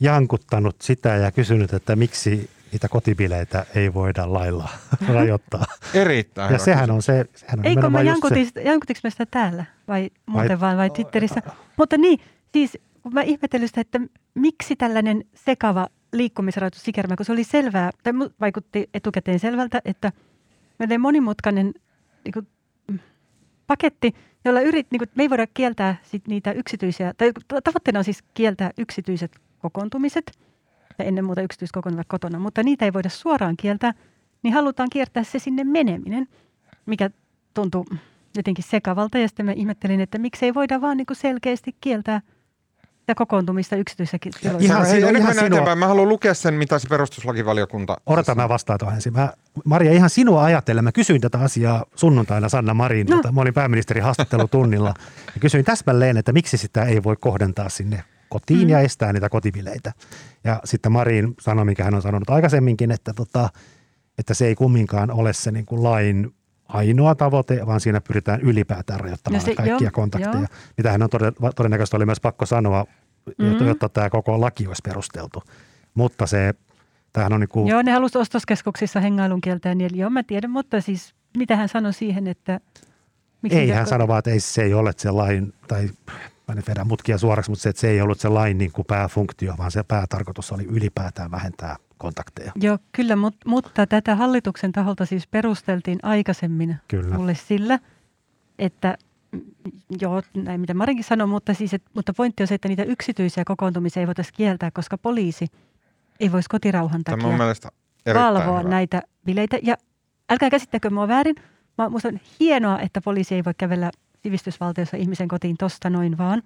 jankuttanut sitä ja kysynyt, että miksi niitä kotibileitä ei voida lailla rajoittaa. Erittäin Ja sehän on se, sehän on Eikö se. jankutinko mä sitä täällä vai muuten Vai- vaan vai Twitterissä? Mutta niin, siis kun mä ihmettelin sitä, että miksi tällainen sekava liikkumisrajoitus sikermä, kun se oli selvää, tai vaikutti etukäteen selvältä, että meillä on monimutkainen niin kuin, mm, paketti, jolla yrit, niin kuin, me ei voida kieltää sit niitä yksityisiä, tai ta- tavoitteena on siis kieltää yksityiset kokoontumiset, ja ennen muuta yksityiskokoontuvat kotona, mutta niitä ei voida suoraan kieltää, niin halutaan kiertää se sinne meneminen, mikä tuntuu jotenkin sekavalta. Ja sitten mä ihmettelin, että miksi ei voida vaan niin kuin selkeästi kieltää sitä kokoontumista yksityisessäkin tiloissa. Ihan Hei, sinua- ennen kuin ihan mennään sinua- eteenpäin, mä haluan lukea sen, mitä se perustuslakivaliokunta... Odota, mä vastaan tuohon ensin. Mä, Maria, ihan sinua ajatellen. Mä kysyin tätä asiaa sunnuntaina Sanna Marinilta. No. Mä olin pääministerin haastattelutunnilla ja kysyin täsmälleen, että miksi sitä ei voi kohdentaa sinne kotiin mm. ja estää niitä kotibileitä. Ja sitten Marin sanoi, mikä hän on sanonut aikaisemminkin, että, tota, että se ei kumminkaan ole se niin kuin lain ainoa tavoite, vaan siinä pyritään ylipäätään rajoittamaan No se- kaikkia joo, kontakteja. joo. Mitä hän on toden- todennäköisesti oli myös pakko sanoa, jotta, Mm. jotta tämä koko laki olisi perusteltu. Mutta se, tämähän on niin kuin, Joo, ne halusi ostoskeskuksissa hengailun kieltää, niin joo, mä tiedän, mutta siis mitä hän sanoi siihen, että... Ei, niitä- hän sanoi vaan, että ei, se ei ole se lain, tai mä nyt vedän mutkia suoraksi, mutta se, että se ei ollut se lain niin kuin pääfunktio, vaan se päätarkoitus oli ylipäätään vähentää kontakteja. Joo, kyllä, mut, mutta tätä hallituksen taholta siis perusteltiin aikaisemmin Kyllä. mulle sillä, että mm, joo, näin mitä Marinkin sanoi, mutta, siis, et, mutta pointti on se, että niitä yksityisiä kokoontumisia ei voitaisiin kieltää, koska poliisi ei voisi kotirauhan takia mun mielestä erittäin valvoa hyvä. näitä bileitä. Ja älkää käsittäkö mua väärin, mä, musta on hienoa, että poliisi ei voi kävellä sivistysvaltiossa ihmisen kotiin tosta noin vaan.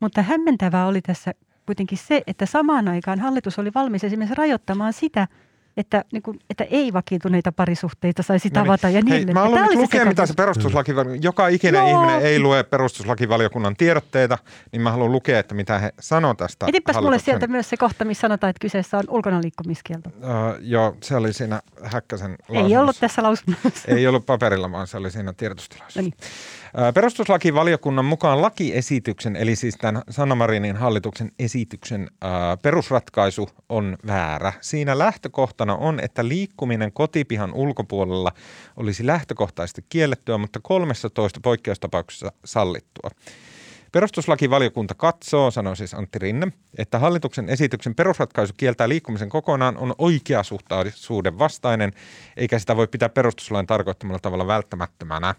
Mutta hämmentävää oli tässä kuitenkin se, että samaan aikaan hallitus oli valmis esimerkiksi rajoittamaan sitä, että, niin kuin, että ei vakiintuneita parisuhteita saisi No niin. tavata ja niin Hei, edelleen. mä haluan nyt oli lukea, mitä se perustuslakivaliokunta, joka ikinen Joo. ihminen ei lue perustuslakivaliokunnan tiedotteita, niin mä haluan lukea, että mitä he sanoo tästä Etipäs mulle sieltä myös se kohta, missä sanotaan, että kyseessä on ulkonaliikkumiskielto. Uh, joo, se oli siinä Häkkäsen Ei lausunnossa. ollut tässä lausunnossa. Ei ollut paperilla, vaan se oli siinä tiedotustilaisuudessa. No niin. Perustuslakivaliokunnan mukaan lakiesityksen, eli siis tämän Sanna Marinin hallituksen esityksen perusratkaisu on väärä. Siinä lähtökohtana on, että liikkuminen kotipihan ulkopuolella olisi lähtökohtaisesti kiellettyä, mutta 13 poikkeustapauksessa sallittua. Perustuslakivaliokunta katsoo, sanoi siis Antti Rinne, että hallituksen esityksen perusratkaisu kieltää liikkumisen kokonaan on oikeasuhtaisuuden vastainen, eikä sitä voi pitää perustuslain tarkoittamalla tavalla välttämättömänä.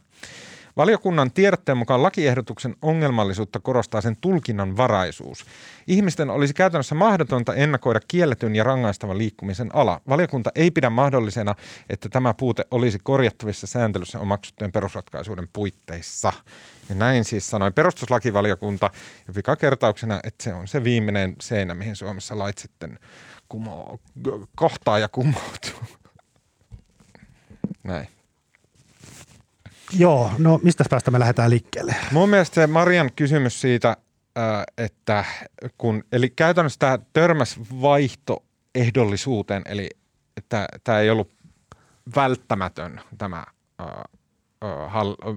Valiokunnan tiedotteen mukaan lakiehdotuksen ongelmallisuutta korostaa sen tulkinnan varaisuus. Ihmisten olisi käytännössä mahdotonta ennakoida kielletyn ja rangaistavan liikkumisen ala. Valiokunta ei pidä mahdollisena, että tämä puute olisi korjattavissa sääntelyssä omaksuttujen perusratkaisuiden puitteissa. Ja näin siis sanoi perustuslakivaliokunta ja pikakertauksena, että se on se viimeinen seinä, mihin Suomessa lait sitten kumoo, kohtaa ja kumoutuu. Näin. Joo, no mistä päästä me lähdetään liikkeelle? Mun mielestä se Marian kysymys siitä, että kun, eli käytännössä tämä törmäs vaihtoehdollisuuteen, eli tämä ei ollut välttämätön tämä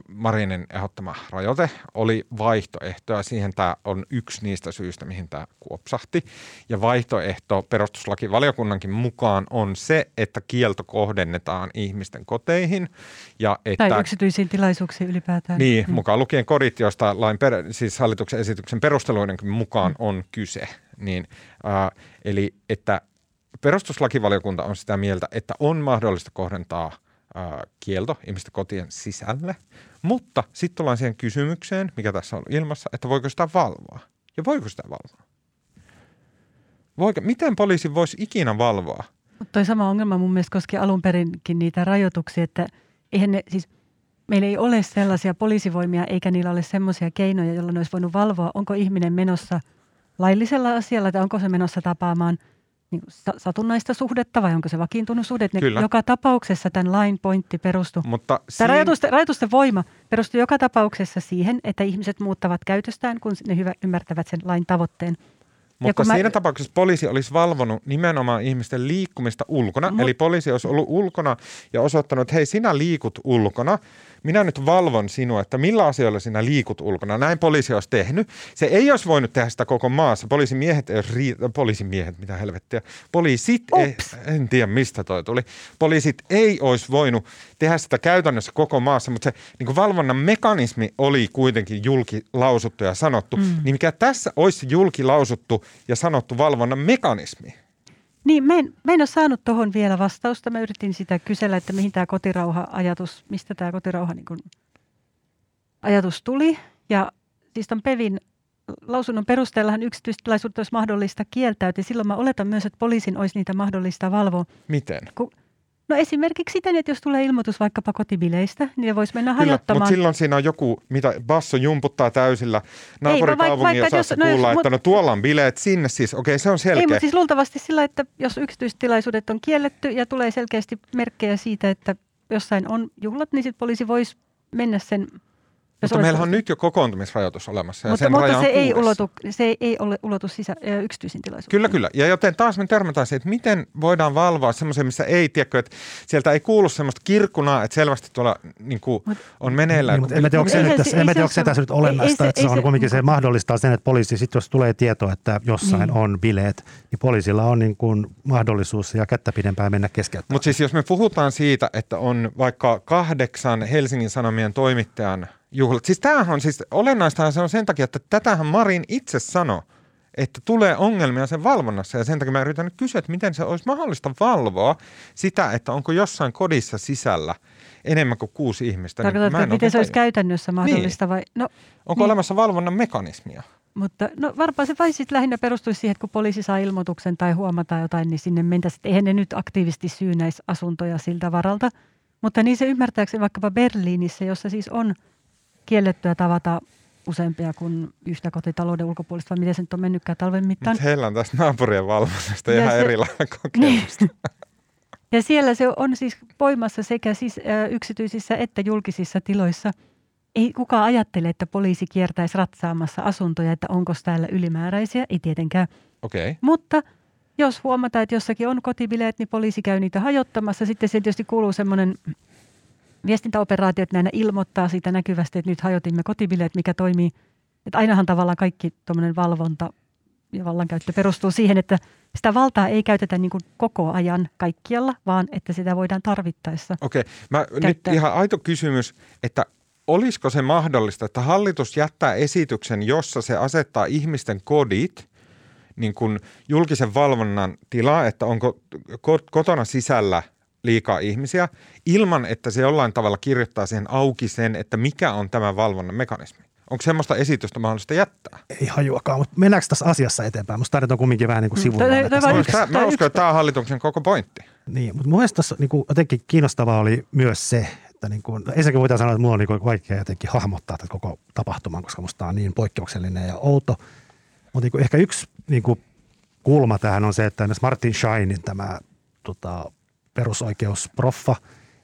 Marinin ehdottama rajoite, oli vaihtoehto ja siihen tämä on yksi niistä syistä, mihin tämä kuopsahti. Ja vaihtoehto perustuslakivaliokunnankin mukaan on se, että kielto kohdennetaan ihmisten koteihin ja että Tai yksityisiin tilaisuuksiin ylipäätään. niin, Mm. mukaan lukien kodit, joista lain per, siis hallituksen esityksen perusteluidenkin mukaan on kyse. Niin, äh, eli että perustuslakivaliokunta on sitä mieltä, että on mahdollista kohdentaa kielto ihmisten kotien sisälle, mutta sitten tullaan siihen kysymykseen, mikä tässä on ilmassa, että voiko sitä valvoa? Ja voiko sitä valvoa? Voiko, miten poliisi voisi ikinä valvoa? Mutta toi sama ongelma mun mielestä koski alun perinkin niitä rajoituksia, että eihän ne, siis meillä ei ole sellaisia poliisivoimia eikä niillä ole semmoisia keinoja, joilla ne olisi voinut valvoa, onko ihminen menossa laillisella asialla tai onko se menossa tapaamaan niin satunnaista suhdetta vai onko se vakiintunut suhde. Ne Kyllä. joka tapauksessa tämän lain pointti perustui Mutta Tämä rajoitusten, rajoitusten voima perustuu joka tapauksessa siihen, että ihmiset muuttavat käytöstään, kun ne hyvä, ymmärtävät sen lain tavoitteen. Mutta kun mä- siinä tapauksessa poliisi olisi valvonut nimenomaan ihmisten liikkumista ulkona. Mut- Eli poliisi olisi ollut ulkona ja osoittanut, että hei sinä liikut ulkona. Minä nyt valvon sinua, että millä asioilla sinä liikut ulkona. Näin poliisi olisi tehnyt. Se ei olisi voinut tehdä sitä koko maassa. Poliisimiehet ei olisi rii- poliisimiehet, mitä helvettiä. Poliisit, ei, en tiedä mistä toi tuli. Poliisit ei olisi voinut tehdä sitä käytännössä koko maassa, mutta se niin kuin valvonnan mekanismi oli kuitenkin julkilausuttu ja sanottu. Mm. Niin mikä tässä olisi julkilausuttu ja sanottu valvonnan mekanismi? Niin, mä en, mä en ole saanut tuohon vielä vastausta. Mä yritin sitä kysellä, että mihin tämä kotirauha-ajatus, mistä tämä kotirauha niin kun, ajatus tuli. Ja siis ton Pevin lausunnon perusteellahan yksityistilaisuudet olisi mahdollista kieltäytyä. Silloin mä oletan myös, että poliisin olisi niitä mahdollista valvoa. Miten? No esimerkiksi siten, että jos tulee ilmoitus vaikkapa kotibileistä, niin voisi mennä Kyllä, mutta hajottamaan. silloin siinä on joku, mitä basso jumputtaa täysillä naapurikaupungin jos- osassa no jos- kuulla, että mut- no tuolla on bileet sinne siis. Okei, se on selkeä. Ei, mutta siis luultavasti sillä, että jos yksityistilaisuudet on kielletty ja tulee selkeästi merkkejä siitä, että jossain on juhlat, niin sitten poliisi voisi mennä sen... jos mutta meillä on nyt jo kokoontumisrajoitus olemassa ja mutta, sen raja mutta on se ei, kuudessa. ulotu, se ei, ole ulotu sisä, ö, yksityisiin tilaisuuksiin. Kyllä, kyllä. Ja joten taas me törmätään siihen, että miten voidaan valvoa semmoisen, missä ei, tiedäkö, että sieltä ei kuulu semmoista kirkkunaa, että selvästi tuolla niin kuin, Mut- on meneillään. Niin, mutta en mä tiedä, onko se, nyt se- tässä, se tiedä, ole onko se tässä nyt olennaista, Ei- että se- se on se- kuitenkin se mahdollistaa sen, että poliisi, sit jos tulee tieto, että jossain Niin. on bileet, niin poliisilla on niin kuin mahdollisuus ja kättä pidempään mennä keskeyttämään. Mutta siis jos me puhutaan siitä, että on vaikka kahdeksan Helsingin Sanomien toimittajan juhlat. Siis tämähän on siis, olennaistahan se on sen takia, että tätähän Marin itse sanoi, että tulee ongelmia sen valvonnassa ja sen takia mä yritän nyt kysyä, että miten se olisi mahdollista valvoa sitä, että onko jossain kodissa sisällä enemmän kuin kuusi ihmistä. niin Tarkoitatko, en että miten se olisi käytännössä mahdollista vai? No, Onko niin. olemassa valvonnan mekanismia? Mutta no varmaan se vai sitten lähinnä perustuisi siihen, että kun poliisi saa ilmoituksen tai huomataan jotain, niin sinne mentäisiin. Eihän ne nyt aktiivisesti syynäisi asuntoja siltä varalta. Mutta niin se ymmärtääkseni vaikkapa Berliinissä, jossa siis on kiellettyä tavata useampia kuin yhtä kotitalouden ulkopuolista, vai miten se nyt on mennytkään talven mittaan. Mutta heillä on tästä naapurien valvonnasta Ja ihan se- erilainen kokemus. Ja siellä se on siis voimassa sekä siis, ä, yksityisissä että julkisissa tiloissa. Ei kukaan ajattele, että poliisi kiertäisi ratsaamassa asuntoja, että onko täällä ylimääräisiä. Ei tietenkään. Okei. Okay. Mutta jos huomataan, että jossakin on kotibileet, niin poliisi käy niitä hajottamassa. Sitten siihen tietysti kuuluu semmoinen viestintäoperaatio, että näinä ilmoittaa siitä näkyvästi, että nyt hajotimme kotibileet, mikä toimii. Että ainahan tavallaan kaikki tuommoinen valvonta ja vallankäyttö perustuu siihen, että sitä valtaa ei käytetä niin koko ajan kaikkialla, vaan että sitä voidaan tarvittaessa. Okei, mä nyt ihan aito kysymys, että olisiko se mahdollista, että hallitus jättää esityksen, jossa se asettaa ihmisten kodit niin kuin julkisen valvonnan tilaa, että onko ko- kotona sisällä liikaa ihmisiä, ilman että se jollain tavalla kirjoittaa siihen auki sen, että mikä on tämä valvonnan mekanismi. Onko semmoista esitystä mahdollista jättää? Ei hajuakaan, mutta mennäänkö tässä asiassa eteenpäin? Musta tarvitaan kumminkin vähän niin kuin vaan Mä, uskon, että tämä on hallituksen koko pointti. Niin, mutta mun mielestä tässä niin kuin, jotenkin kiinnostavaa oli myös se, että niin kuin, no ensinnäkin voidaan sanoa, että mulla on niin kuin vaikea jotenkin hahmottaa tätä koko tapahtuman, koska musta tää on niin poikkeuksellinen ja outo. Mutta niin kuin, ehkä yksi niin kuin, kulma tähän on se, että esimerkiksi Martin Scheinin tämä tota, perusoikeusproffa,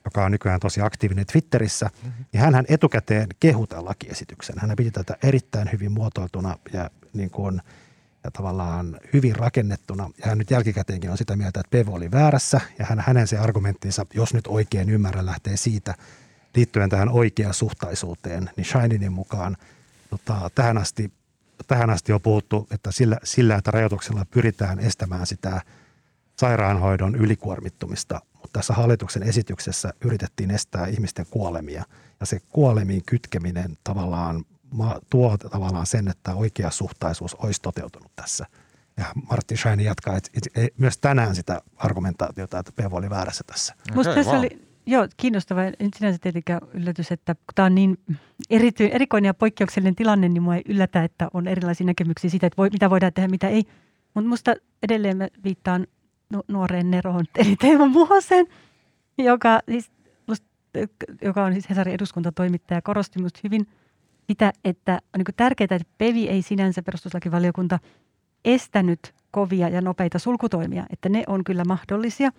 joka on nykyään tosi aktiivinen Twitterissä, mm-hmm. niin etukäteen kehui tämän lakiesityksen. Hän piti tätä erittäin hyvin muotoiltuna ja, niin kuin, ja tavallaan hyvin rakennettuna. Ja hän nyt jälkikäteenkin on sitä mieltä, että Pevo oli väärässä ja hän, hänen se argumenttinsa, jos nyt oikein ymmärrän, lähtee siitä liittyen tähän oikeasuhtaisuuteen, niin Shininin mukaan tota, tähän asti tähän asti on puhuttu, että sillä, sillä, että rajoituksella pyritään estämään sitä sairaanhoidon ylikuormittumista, mutta tässä hallituksen esityksessä yritettiin estää ihmisten kuolemia. Ja se kuolemiin kytkeminen tavallaan tuo tavallaan sen, että oikea suhtaisuus olisi toteutunut tässä. Ja Martin Schein jatkaa, että ei- myös tänään sitä argumentaatiota, että Pevo oli väärässä tässä. Musta Okei, tässä vau. oli, joo, kiinnostava. En sinänsä tietenkään yllätys, että kun tämä on niin erity, erikoinen ja poikkeuksellinen tilanne, niin mua ei yllätä, että on erilaisia näkemyksiä siitä, että voi, mitä voidaan tehdä, mitä ei. Mutta musta edelleen mä viittaan nuoreen Neroon, eli Teemu Muhosen, joka, siis, musta, joka on siis Hesarin eduskuntatoimittaja, korosti musta hyvin sitä, että on niin tärkeää, että PEVI ei sinänsä perustuslakivaliokunta estänyt kovia ja nopeita sulkutoimia, että ne on kyllä mahdollisia,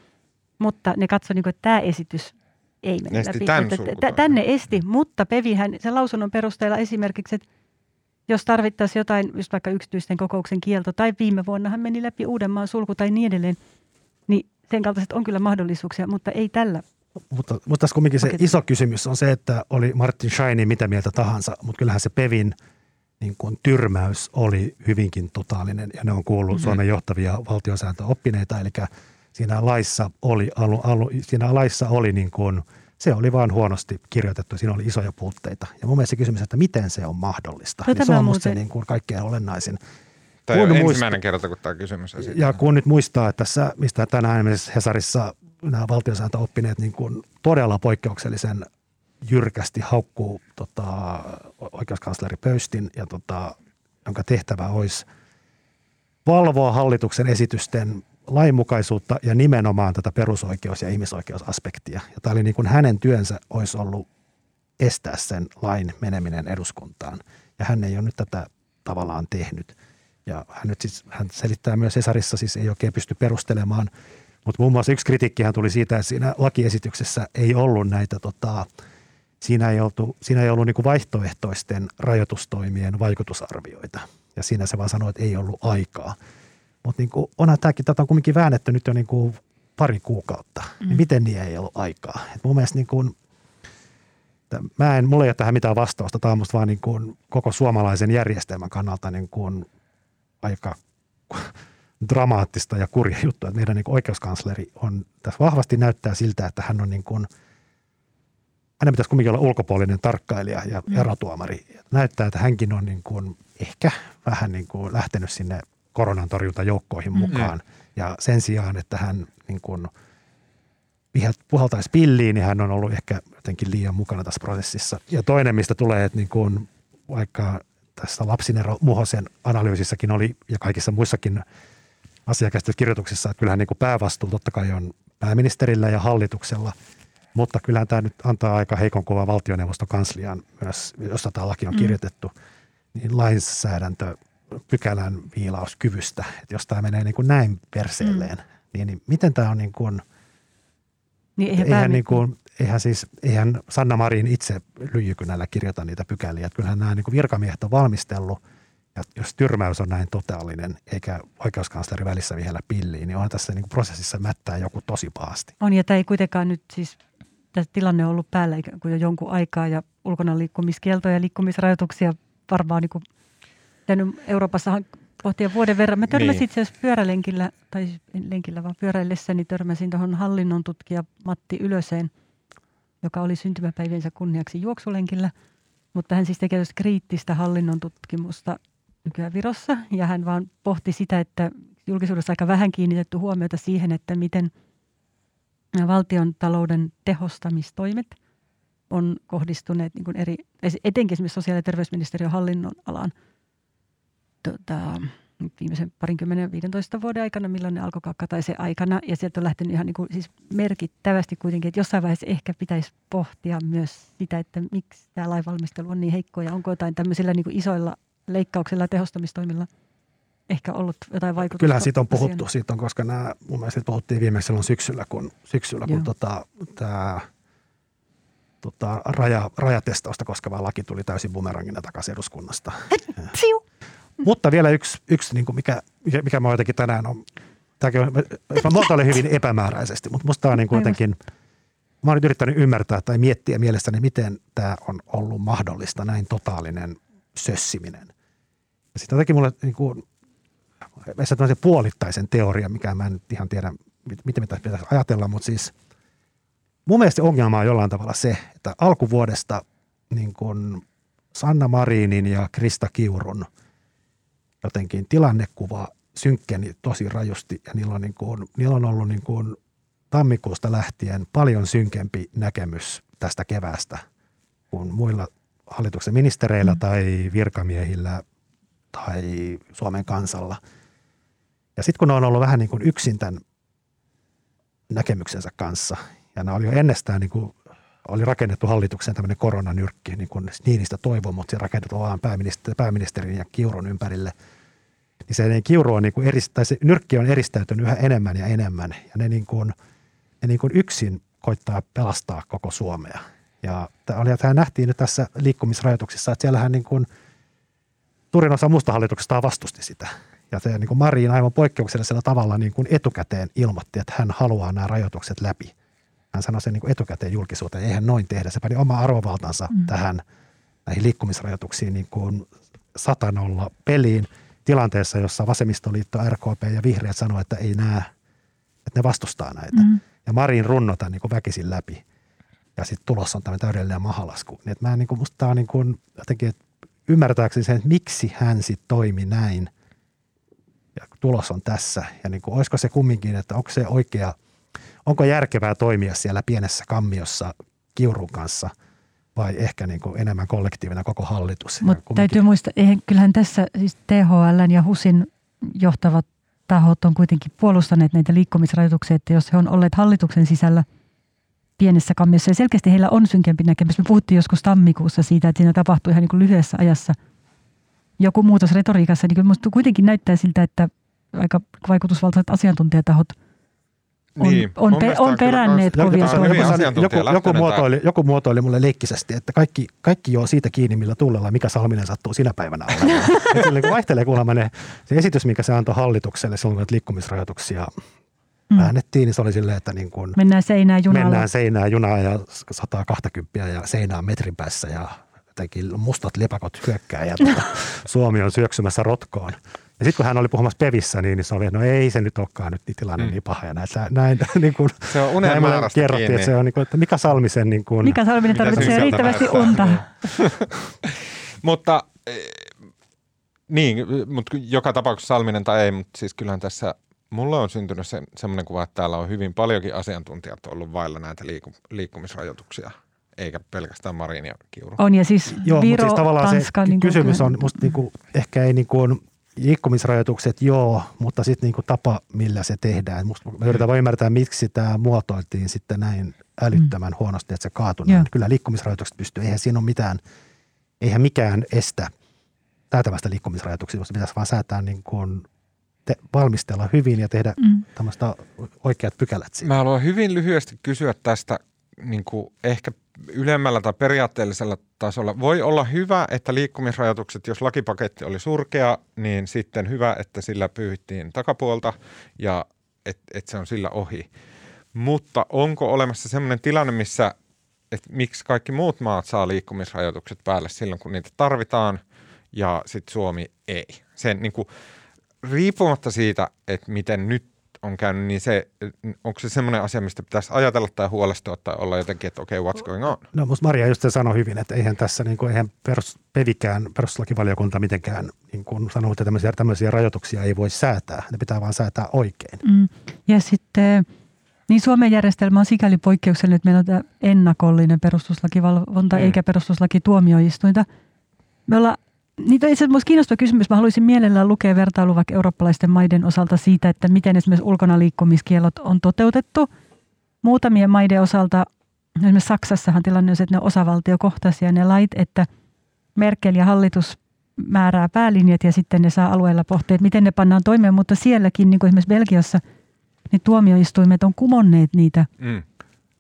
mutta ne katsoi, niin kuin, että tämä esitys ei mene Esti läpi. tämän Että tänne esti, mutta Pevihän sen lausunnon perusteella esimerkiksi, että jos tarvittaisiin jotain, just vaikka yksityisten kokouksen kielto, tai viime vuonnahan meni läpi Uudenmaan sulku tai niin edelleen, niin sen kaltaiset on kyllä mahdollisuuksia, mutta ei tällä. Mutta, mutta tässä kumminkin se iso kysymys on se, että oli Martin Shiny mitä mieltä tahansa, mutta kyllähän se Pevin niin kuin tyrmäys oli hyvinkin totaalinen ja ne on kuullut mm-hmm. Suomen johtavia valtiosääntöoppineita, eli siinä laissa oli, alu, alu, siinä laissa oli niin kuin, se oli vaan huonosti kirjoitettu, siinä oli isoja puutteita. Ja mun mielestä se kysymys, että miten se on mahdollista, no, niin se on musta se niin kuin kaikkein olennaisin. Tämä on ensimmäinen kerta, kun tämä kysymys esitetään. Ja kun nyt muistaa, että tässä, mistä tänään esimerkiksi Hesarissa nämä valtiosääntöoppineet niin kuin todella poikkeuksellisen jyrkästi haukkuu tota, oikeuskansleri Pöystin, ja tota, jonka tehtävä olisi valvoa hallituksen esitysten lainmukaisuutta ja nimenomaan tätä perusoikeus- ja ihmisoikeusaspektia. Ja tämä oli niin kuin hänen työnsä olisi ollut estää sen lain meneminen eduskuntaan. Ja hän ei ole nyt tätä tavallaan tehnyt. Ja hän nyt siis, hän selittää myös Esarissa, siis ei oikein pysty perustelemaan. Mutta muun muassa yksi kritiikkihän tuli siitä, että siinä lakiesityksessä ei ollut näitä, tota, siinä ei, oltu, siinä ei ollut niin vaihtoehtoisten rajoitustoimien vaikutusarvioita. Ja siinä se vaan sanoi, että ei ollut aikaa. Mutta niin kuin, onhan tämäkin, tätä on kuitenkin väännetty nyt jo niin kuin pari kuukautta. Mm. Niin miten niin ei ollut aikaa? Et mun mielestä niin kuin, mä en, mulla ei ole tähän mitään vastausta. Tämä on musta vaan niin kuin koko suomalaisen järjestelmän kannalta niin kuin aika dramaattista ja kurja juttu, että meidän niin oikeuskansleri on, tässä vahvasti näyttää siltä, että hän on niin kuin, hänen pitäisi kuitenkin olla ulkopuolinen tarkkailija ja mm. erotuomari. Näyttää, että hänkin on niin kuin ehkä vähän niin kuin lähtenyt sinne koronan torjuntajoukkoihin mm. mukaan. Mm. Ja sen sijaan, että hän niin kuin puhaltaisi pilliin, niin hän on ollut ehkä jotenkin liian mukana tässä prosessissa. Ja toinen, mistä tulee, että niin kuin vaikka tässä lapsinero Muhosen analyysissakin oli ja kaikissa muissakin asiakäsityskirjoituksissa, että kyllähän niin kuin päävastuu totta kai on pääministerillä ja hallituksella, mutta kyllähän tämä nyt antaa aika heikon kuvan valtioneuvoston kansliaan myös, jossa tämä laki on mm. kirjoitettu, niin lainsäädäntö pykälän viilauskyvystä, että jos tämä menee niin kuin näin perseelleen, mm. niin, niin miten tämä on niin kuin, niin eihän, eihän, niin kuin, eihän, siis, eihän Sanna Marin itse lyijykynällä kirjoita niitä pykäliä, että kyllähän nämä niin kuin virkamiehet on valmistellut, ja jos tyrmäys on näin totaalinen, eikä oikeuskansleri välissä vielä pilliin, niin onhan tässä niin kuin prosessissa mättää joku tosi pahasti. On, ja tämä ei kuitenkaan nyt siis, tämä tilanne on ollut päällä ikään kuin jo jonkun aikaa, ja ulkona liikkumiskieltoja ja liikkumisrajoituksia varmaan niin kuin Euroopassahan pohtia vuoden verran. Mä törmäsin niin. itse asiassa pyörälenkillä, tai siis en lenkillä vaan pyöräillessäni törmäsin tuohon hallinnon tutkija Matti Ylöseen, joka oli syntymäpäiviensä kunniaksi juoksulenkillä. Mutta hän siis tekee kriittistä hallinnon tutkimusta nykyään Virossa. Ja hän vaan pohti sitä, että julkisuudessa aika vähän kiinnitetty huomiota siihen, että miten valtion talouden tehostamistoimet on kohdistuneet niin eri, etenkin esimerkiksi sosiaali- ja terveysministeriön hallinnon alaan – tota, viimeisen parinkymmenen 15 vuoden aikana, milloin ne alkoi kakkataisen aikana. Ja sieltä on lähtenyt ihan niin kuin, siis merkittävästi kuitenkin, että jossain vaiheessa ehkä pitäisi pohtia myös sitä, että miksi tämä lainvalmistelu on niin heikko ja onko jotain tämmöisillä niin kuin isoilla leikkauksilla ja tehostamistoimilla ehkä ollut jotain vaikutusta. Kyllähän siitä on puhuttu, siitä on, koska nämä, mun mielestä puhuttiin viimeksi silloin syksyllä, kun, syksyllä, kun tota, tämä tota, raja, rajatestausta koskeva laki tuli täysin bumerangina takaisin eduskunnasta. Siu. Mutta vielä yksi, yksi niin kuin mikä, mikä mä jotenkin tänään on, tämäkin on, mä muotoilen hyvin epämääräisesti, mutta musta on niin kuin jotenkin, mä oon nyt yrittänyt ymmärtää tai miettiä mielestäni, miten tämä on ollut mahdollista, näin totaalinen sössiminen. Ja sitten jotenkin mulle niin kuin, se puolittaisen teoria, mikä mä en ihan tiedä, miten mitä pitäisi ajatella, mutta siis mun mielestä ongelma on jollain tavalla se, että alkuvuodesta niin kuin Sanna Marinin ja Krista Kiurun – jotenkin tilannekuva synkkeni tosi rajusti ja niillä on, niin kuin, niillä on ollut niin kuin tammikuusta lähtien paljon synkempi näkemys tästä keväästä kuin muilla hallituksen ministereillä mm. tai virkamiehillä tai Suomen kansalla. Ja sitten kun ne on ollut vähän niin kuin yksin tämän näkemyksensä kanssa, ja nämä oli jo ennestään niin kuin, oli rakennettu hallitukseen tämmöinen koronanyrkki, niin kuin Niinistä toivoi, mutta se rakennettu vaan pääministeri, pääministerin ja Kiurun ympärille – niin se kiuru on niin kuin erist, tai se nyrkki on eristäytynyt yhä enemmän ja enemmän. Ja ne, niin kuin, ne niin kuin yksin koittaa pelastaa koko Suomea. Ja tämä nähtiin nyt tässä liikkumisrajoituksissa, että siellähän niin kuin suurin osa musta hallituksesta vastusti sitä. Ja se niin kuin Marin aivan poikkeuksellisella tavalla niin kuin etukäteen ilmoitti, että hän haluaa nämä rajoitukset läpi. Hän sanoi sen niin kuin etukäteen julkisuuteen, eihän noin tehdä. Se pani oma arvovaltansa mm. tähän näihin liikkumisrajoituksiin niin kuin satanolla peliin tilanteessa, jossa vasemmistoliitto, RKP ja vihreät sanoi, että ei nämä, että ne vastustaa näitä. Mm. Ja Marin runnota niin kuin väkisin läpi. Ja sitten tulossa on tämmöinen täydellinen mahalasku. Niin, että mä niin kuin, musta tämä on niin kuin jotenkin, että ymmärtääkseni sen, että miksi hän sitten toimi näin – ja tulos on tässä. Ja niin kuin, olisiko se kumminkin, että onko se oikea, onko järkevää toimia siellä pienessä kammiossa kiurun kanssa vai ehkä niin kuin enemmän kollektiivina koko hallitus. Mutta täytyy muistaa, eihän, kyllähän tässä siis THL ja HUSin johtavat tahot on kuitenkin puolustaneet näitä liikkumisrajoituksia, että jos he on olleet hallituksen sisällä pienessä kammiossa ja selkeästi heillä on synkempi näkemys. Me puhuttiin joskus tammikuussa siitä, että siinä tapahtui ihan niin kuin lyhyessä ajassa – joku muutos retoriikassa, niin kyllä minusta kuitenkin näyttää siltä, että aika vaikutusvaltaiset asiantuntijatahot on, niin, on, pe- on peränneet kovia joku, joku, joku, muotoili, joku muotoili mulle leikkisesti, että kaikki, kaikki joo siitä kiinni, millä tullella, mikä Salminen sattuu sinä päivänä olemaan. kyllä niin vaihtelee kuulemma ne, se esitys, mikä se antoi hallitukselle silloin, kun liikkumisrajoituksia mm. äännettiin, niin se oli silleen, että niin kuin mennään seinään junalla. Mennään seinään junaa ja 120 ja seinään metrin päässä ja jotenkin mustat lepakot hyökkää ja tuota, Suomi on syöksymässä rotkoon. Ja sitten kun hän oli puhumassa Pevissä, niin, niin se oli, että no ei se nyt olekaan nyt niin tilanne mm. niin paha. Ja näin, näin, niin kuin, se on unen näin kerrottiin, kiinni. että se on niin kuin, että Mika Salmisen... Niin kuin, Mika Salminen tarvitsee riittävästi unta. mutta eh, niin, mutta joka tapauksessa Salminen tai ei, mutta siis kyllähän tässä mulle on syntynyt se, semmoinen kuva, että täällä on hyvin paljonkin asiantuntijat ollut vailla näitä liiku, liikkumisrajoituksia eikä pelkästään Marin ja Kiuru. On ja siis Joo, Viro, siis tavallaan Tanska, se niin kysymys on musta niin kuin, ehkä ei niin kuin, liikkumisrajoitukset joo, mutta sitten niin kuin tapa, millä se tehdään. Musta mä yritän mm. ymmärtää, miksi tämä muotoiltiin sitten näin älyttömän mm. huonosti, että se kaatui. Näin. Kyllä liikkumisrajoitukset pystyy, eihän siinä ole mitään, eihän mikään estä säätämästä liikkumisrajoituksia, mutta pitäisi vaan säätää niin kuin te, valmistella hyvin ja tehdä mm. tämmöistä oikeat pykälät siihen. Mä haluan hyvin lyhyesti kysyä tästä niin kuin ehkä ylemmällä tai periaatteellisella tasolla. Voi olla hyvä, että liikkumisrajoitukset, jos lakipaketti oli surkea, niin sitten hyvä, että sillä pyyhittiin takapuolta ja että et se on sillä ohi. Mutta onko olemassa sellainen tilanne, missä, että miksi kaikki muut maat saa liikkumisrajoitukset päälle silloin, kun niitä tarvitaan ja sitten Suomi ei? Sen niin kuin, riippumatta siitä, että miten nyt on käynyt, niin se, onko se semmoinen asia, mistä pitäisi ajatella tai huolestua tai olla jotenkin, että okei, okay, what's going on? No musta Maria just sanoi hyvin, että eihän tässä, niin kuin, eihän perus, pevikään, perustuslakivaliokunta mitenkään niin kuin sanoo, että tämmöisiä, tämmöisiä rajoituksia ei voi säätää. Ne pitää vaan säätää oikein. Mm. Ja sitten niin Suomen järjestelmä on sikäli poikkeuksellinen, että meillä on tämä ennakollinen perustuslakivalvonta mm. eikä perustuslakituomioistuinta. Me ollaan Niitä itse asiassa kiinnostava kysymys. Mä haluaisin mielellään lukea vertailu vaikka eurooppalaisten maiden osalta siitä, että miten esimerkiksi ulkona liikkumiskielot on toteutettu. Muutamien maiden osalta, esimerkiksi Saksassahan tilanne on se, että ne on osavaltiokohtaisia ne lait, että Merkel ja hallitus määrää päälinjat ja sitten ne saa alueella pohtia, että miten ne pannaan toimeen, mutta sielläkin, niin kuin esimerkiksi Belgiassa, niin tuomioistuimet on kumonneet niitä mm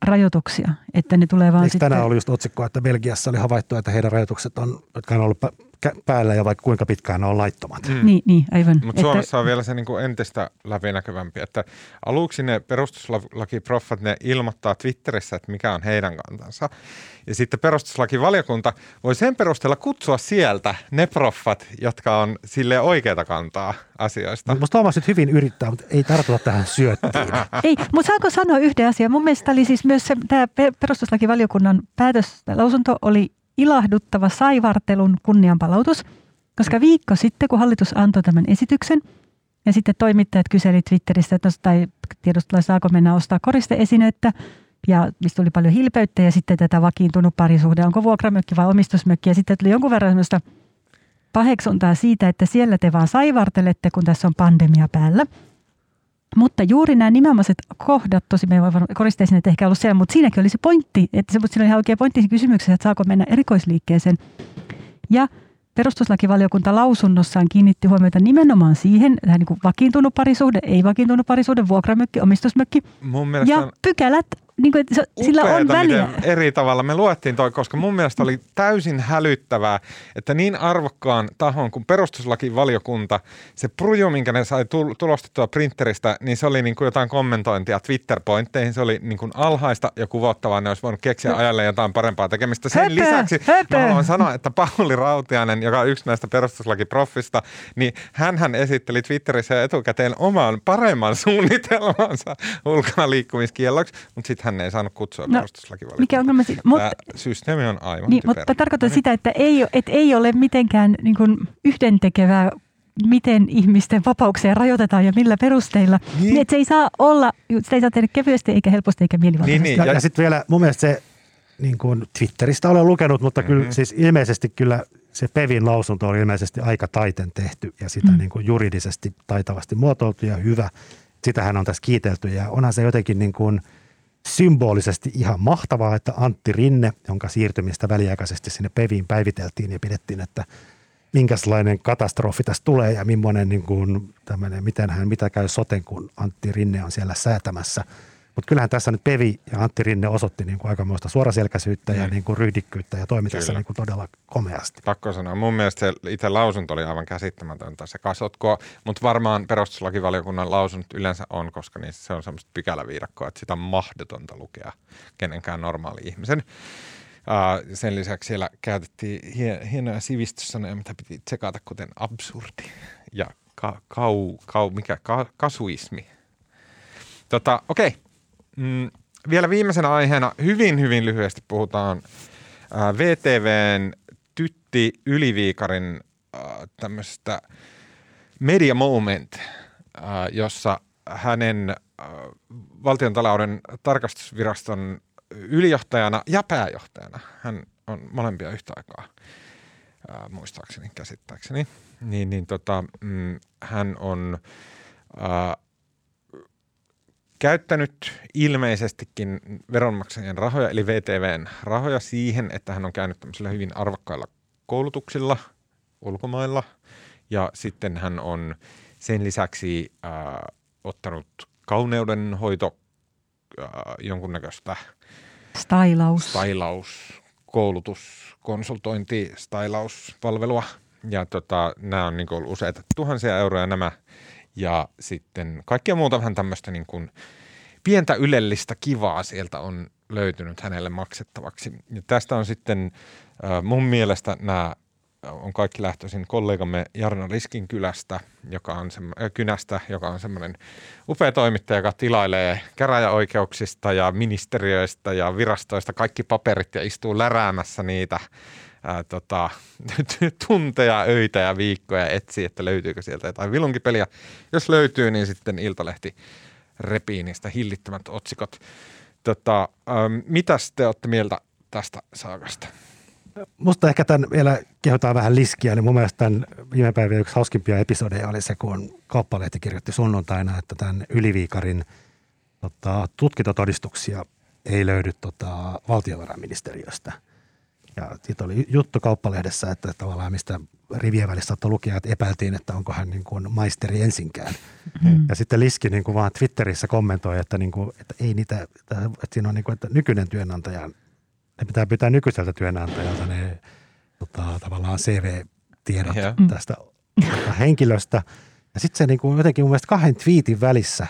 rajoituksia, että ne tulee vaan Eikö sitten... tänään oli just otsikko, että Belgiassa oli havaittu, että heidän rajoitukset on, jotka on ollut päällä ja vaikka kuinka pitkään ne on laittomat. Mm. Niin, niin, aivan. Mutta Suomessa on vielä se niin kuin entistä läpinäkyvämpi, että aluksi ne perustuslakiproffat, ne ilmoittaa Twitterissä, että mikä on heidän kantansa. Ja sitten perustuslakivaliokunta voi sen perusteella kutsua sieltä ne proffat, jotka on sille oikeita kantaa asioista. Musta Tuomas nyt hyvin yrittää, mutta ei tartuta tähän syöttiin. ei, mutta saako sanoa yhden asian? Mun mielestä oli siis myös se, tämä perustuslakivaliokunnan päätös, lausunto oli ilahduttava saivartelun kunnianpalautus, koska viikko sitten, kun hallitus antoi tämän esityksen, ja sitten toimittajat kyseli Twitterissä, että tai tiedostella saako mennä ostaa koristeesineettä, ja mistä tuli paljon hilpeyttä ja sitten tätä vakiintunut parisuhde, onko vuokramökki vai omistusmökki. Ja sitten tuli jonkun verran sellaista paheksuntaa siitä, että siellä te vaan saivartelette, kun tässä on pandemia päällä. Mutta juuri nämä nimenommaiset kohdat, tosi me ei voi koristeisin, että ehkä ollut siellä, mutta siinäkin oli se pointti, että se, mutta siinä oli ihan oikea pointti kysymyksessä, että saako mennä erikoisliikkeeseen. Ja perustuslakivaliokunta lausunnossaan kiinnitti huomiota nimenomaan siihen, tähän niin kuin vakiintunut parisuhde, ei vakiintunut parisuhde, vuokramökki, omistusmökki. Mun mielestä... Ja pykälät niin kuin, se, sillä on väliä. eri tavalla me luettiin toi, koska mun mielestä oli täysin hälyttävää, että niin arvokkaan tahon kuin perustuslakivaliokunta, se pruju, minkä ne sai tulostettua printeristä, niin se oli niin kuin jotain kommentointia Twitter-pointteihin, se oli niin kuin alhaista ja kuvottavaa, ne olisi voinut keksiä no. ajalle jotain parempaa tekemistä. Sen höpö, lisäksi höpö. mä haluan sanoa, että Pauli Rautiainen, joka on yksi näistä perustuslakiproffista, niin hän esitteli Twitterissä etukäteen oman paremman suunnitelmansa ulkona liikkumiskielloksi, mutta sitten hän ei saanut kutsua no, Mikä ongelma siinä? Mutta, systeemi on aivan niin, Mutta tarkoitan no, sitä, että ei, et ei ole mitenkään niin kuin yhdentekevää miten ihmisten vapauksia rajoitetaan ja millä perusteilla. Niin. niin että se ei saa olla, sitä ei saa tehdä kevyesti eikä helposti eikä mielivaltaisesti. Niin, niin. Ja, ja sitten vielä mun mielestä se, niin kuin Twitteristä olen lukenut, mutta mm-hmm. kyllä siis ilmeisesti kyllä se Pevin lausunto oli ilmeisesti aika taiten tehty ja sitä mm. niin kuin juridisesti taitavasti muotoiltu ja hyvä. Sitähän on tässä kiitelty ja onhan se jotenkin niin kuin – symbolisesti ihan mahtavaa, että Antti Rinne, jonka siirtymistä väliaikaisesti sinne Peviin päiviteltiin ja pidettiin, että minkälainen katastrofi tässä tulee ja millainen niin kuin miten hän, mitä käy soten, kun Antti Rinne on siellä säätämässä – mutta kyllähän tässä nyt Pevi ja Antti Rinne osoitti niin kuin aikamoista suoraselkäisyyttä mm. ja niin kuin ryhdikkyyttä ja toimi tässä niin kuin todella komeasti. Pakko sanoa. Mun mielestä se itse lausunto oli aivan käsittämätöntä se kasotko, mutta varmaan perustuslakivaliokunnan lausunnot yleensä on, koska niissä se on semmoista pykäläviidakkoa, että sitä on mahdotonta lukea kenenkään normaali ihmisen. Uh, sen lisäksi siellä käytettiin hie- hienoja sivistyssanoja, mitä piti tsekata, kuten absurdi ja ka- kau, kau, mikä, ka- kasuismi. Tota, okei, okay. Mm, vielä viimeisenä aiheena hyvin, hyvin lyhyesti puhutaan äh, VTVn Tytti Yliviikarin äh, tämmöistä Media Moment, äh, jossa hänen äh, valtiontalouden tarkastusviraston ylijohtajana ja pääjohtajana, hän on molempia yhtä aikaa, äh, muistaakseni, käsittääkseni, niin, niin tota, mm, hän on äh, käyttänyt ilmeisestikin veronmaksajien rahoja, eli VTVn rahoja siihen, että hän on käynyt tämmöisillä hyvin arvokkailla koulutuksilla ulkomailla. Ja sitten hän on sen lisäksi äh, ottanut kauneudenhoito äh, jonkunnäköistä stylaus. stylaus, koulutus, konsultointi, stylauspalvelua. Ja tota, nämä on niin ollut useita tuhansia euroja nämä – ja sitten kaikkea muuta vähän tämmöistä niin kuin pientä ylellistä kivaa sieltä on löytynyt hänelle maksettavaksi. Ja tästä on sitten mun mielestä nämä on kaikki lähtöisin kollegamme Jarno Riskin kylästä, joka on semmo, kynästä, joka on semmoinen upea toimittaja, joka tilailee käräjäoikeuksista ja ministeriöistä ja virastoista kaikki paperit ja istuu läräämässä niitä ää, tota, tunteja, öitä ja viikkoja etsii, että löytyykö sieltä jotain vilunkipeliä. Jos löytyy, niin sitten Iltalehti repii niistä hillittömät otsikot. Tota, ähm, te olette mieltä tästä saakasta? Musta ehkä tämän vielä kehotaan vähän liskiä, niin mun mielestä tämän viime päivän yksi hauskimpia episodeja oli se, kun kauppalehti kirjoitti sunnuntaina, että tämän Yliviikarin tota, tutkintotodistuksia ei löydy tota, valtiovarainministeriöstä – ja siitä oli juttu kauppalehdessä, että tavallaan mistä rivien välissä saattoi lukea, että epäiltiin, että onko hän niin kuin maisteri ensinkään. Mm. Ja sitten Liski niin kuin vaan Twitterissä kommentoi, että, niin kuin, että ei niitä, että, että siinä on niin kuin, että nykyinen työnantaja, ne pitää pitää nykyiseltä työnantajalta ne tota, tavallaan CV-tiedot yeah. tästä tota, henkilöstä. Ja sitten se niin kuin jotenkin mun mielestä kahden twiitin välissä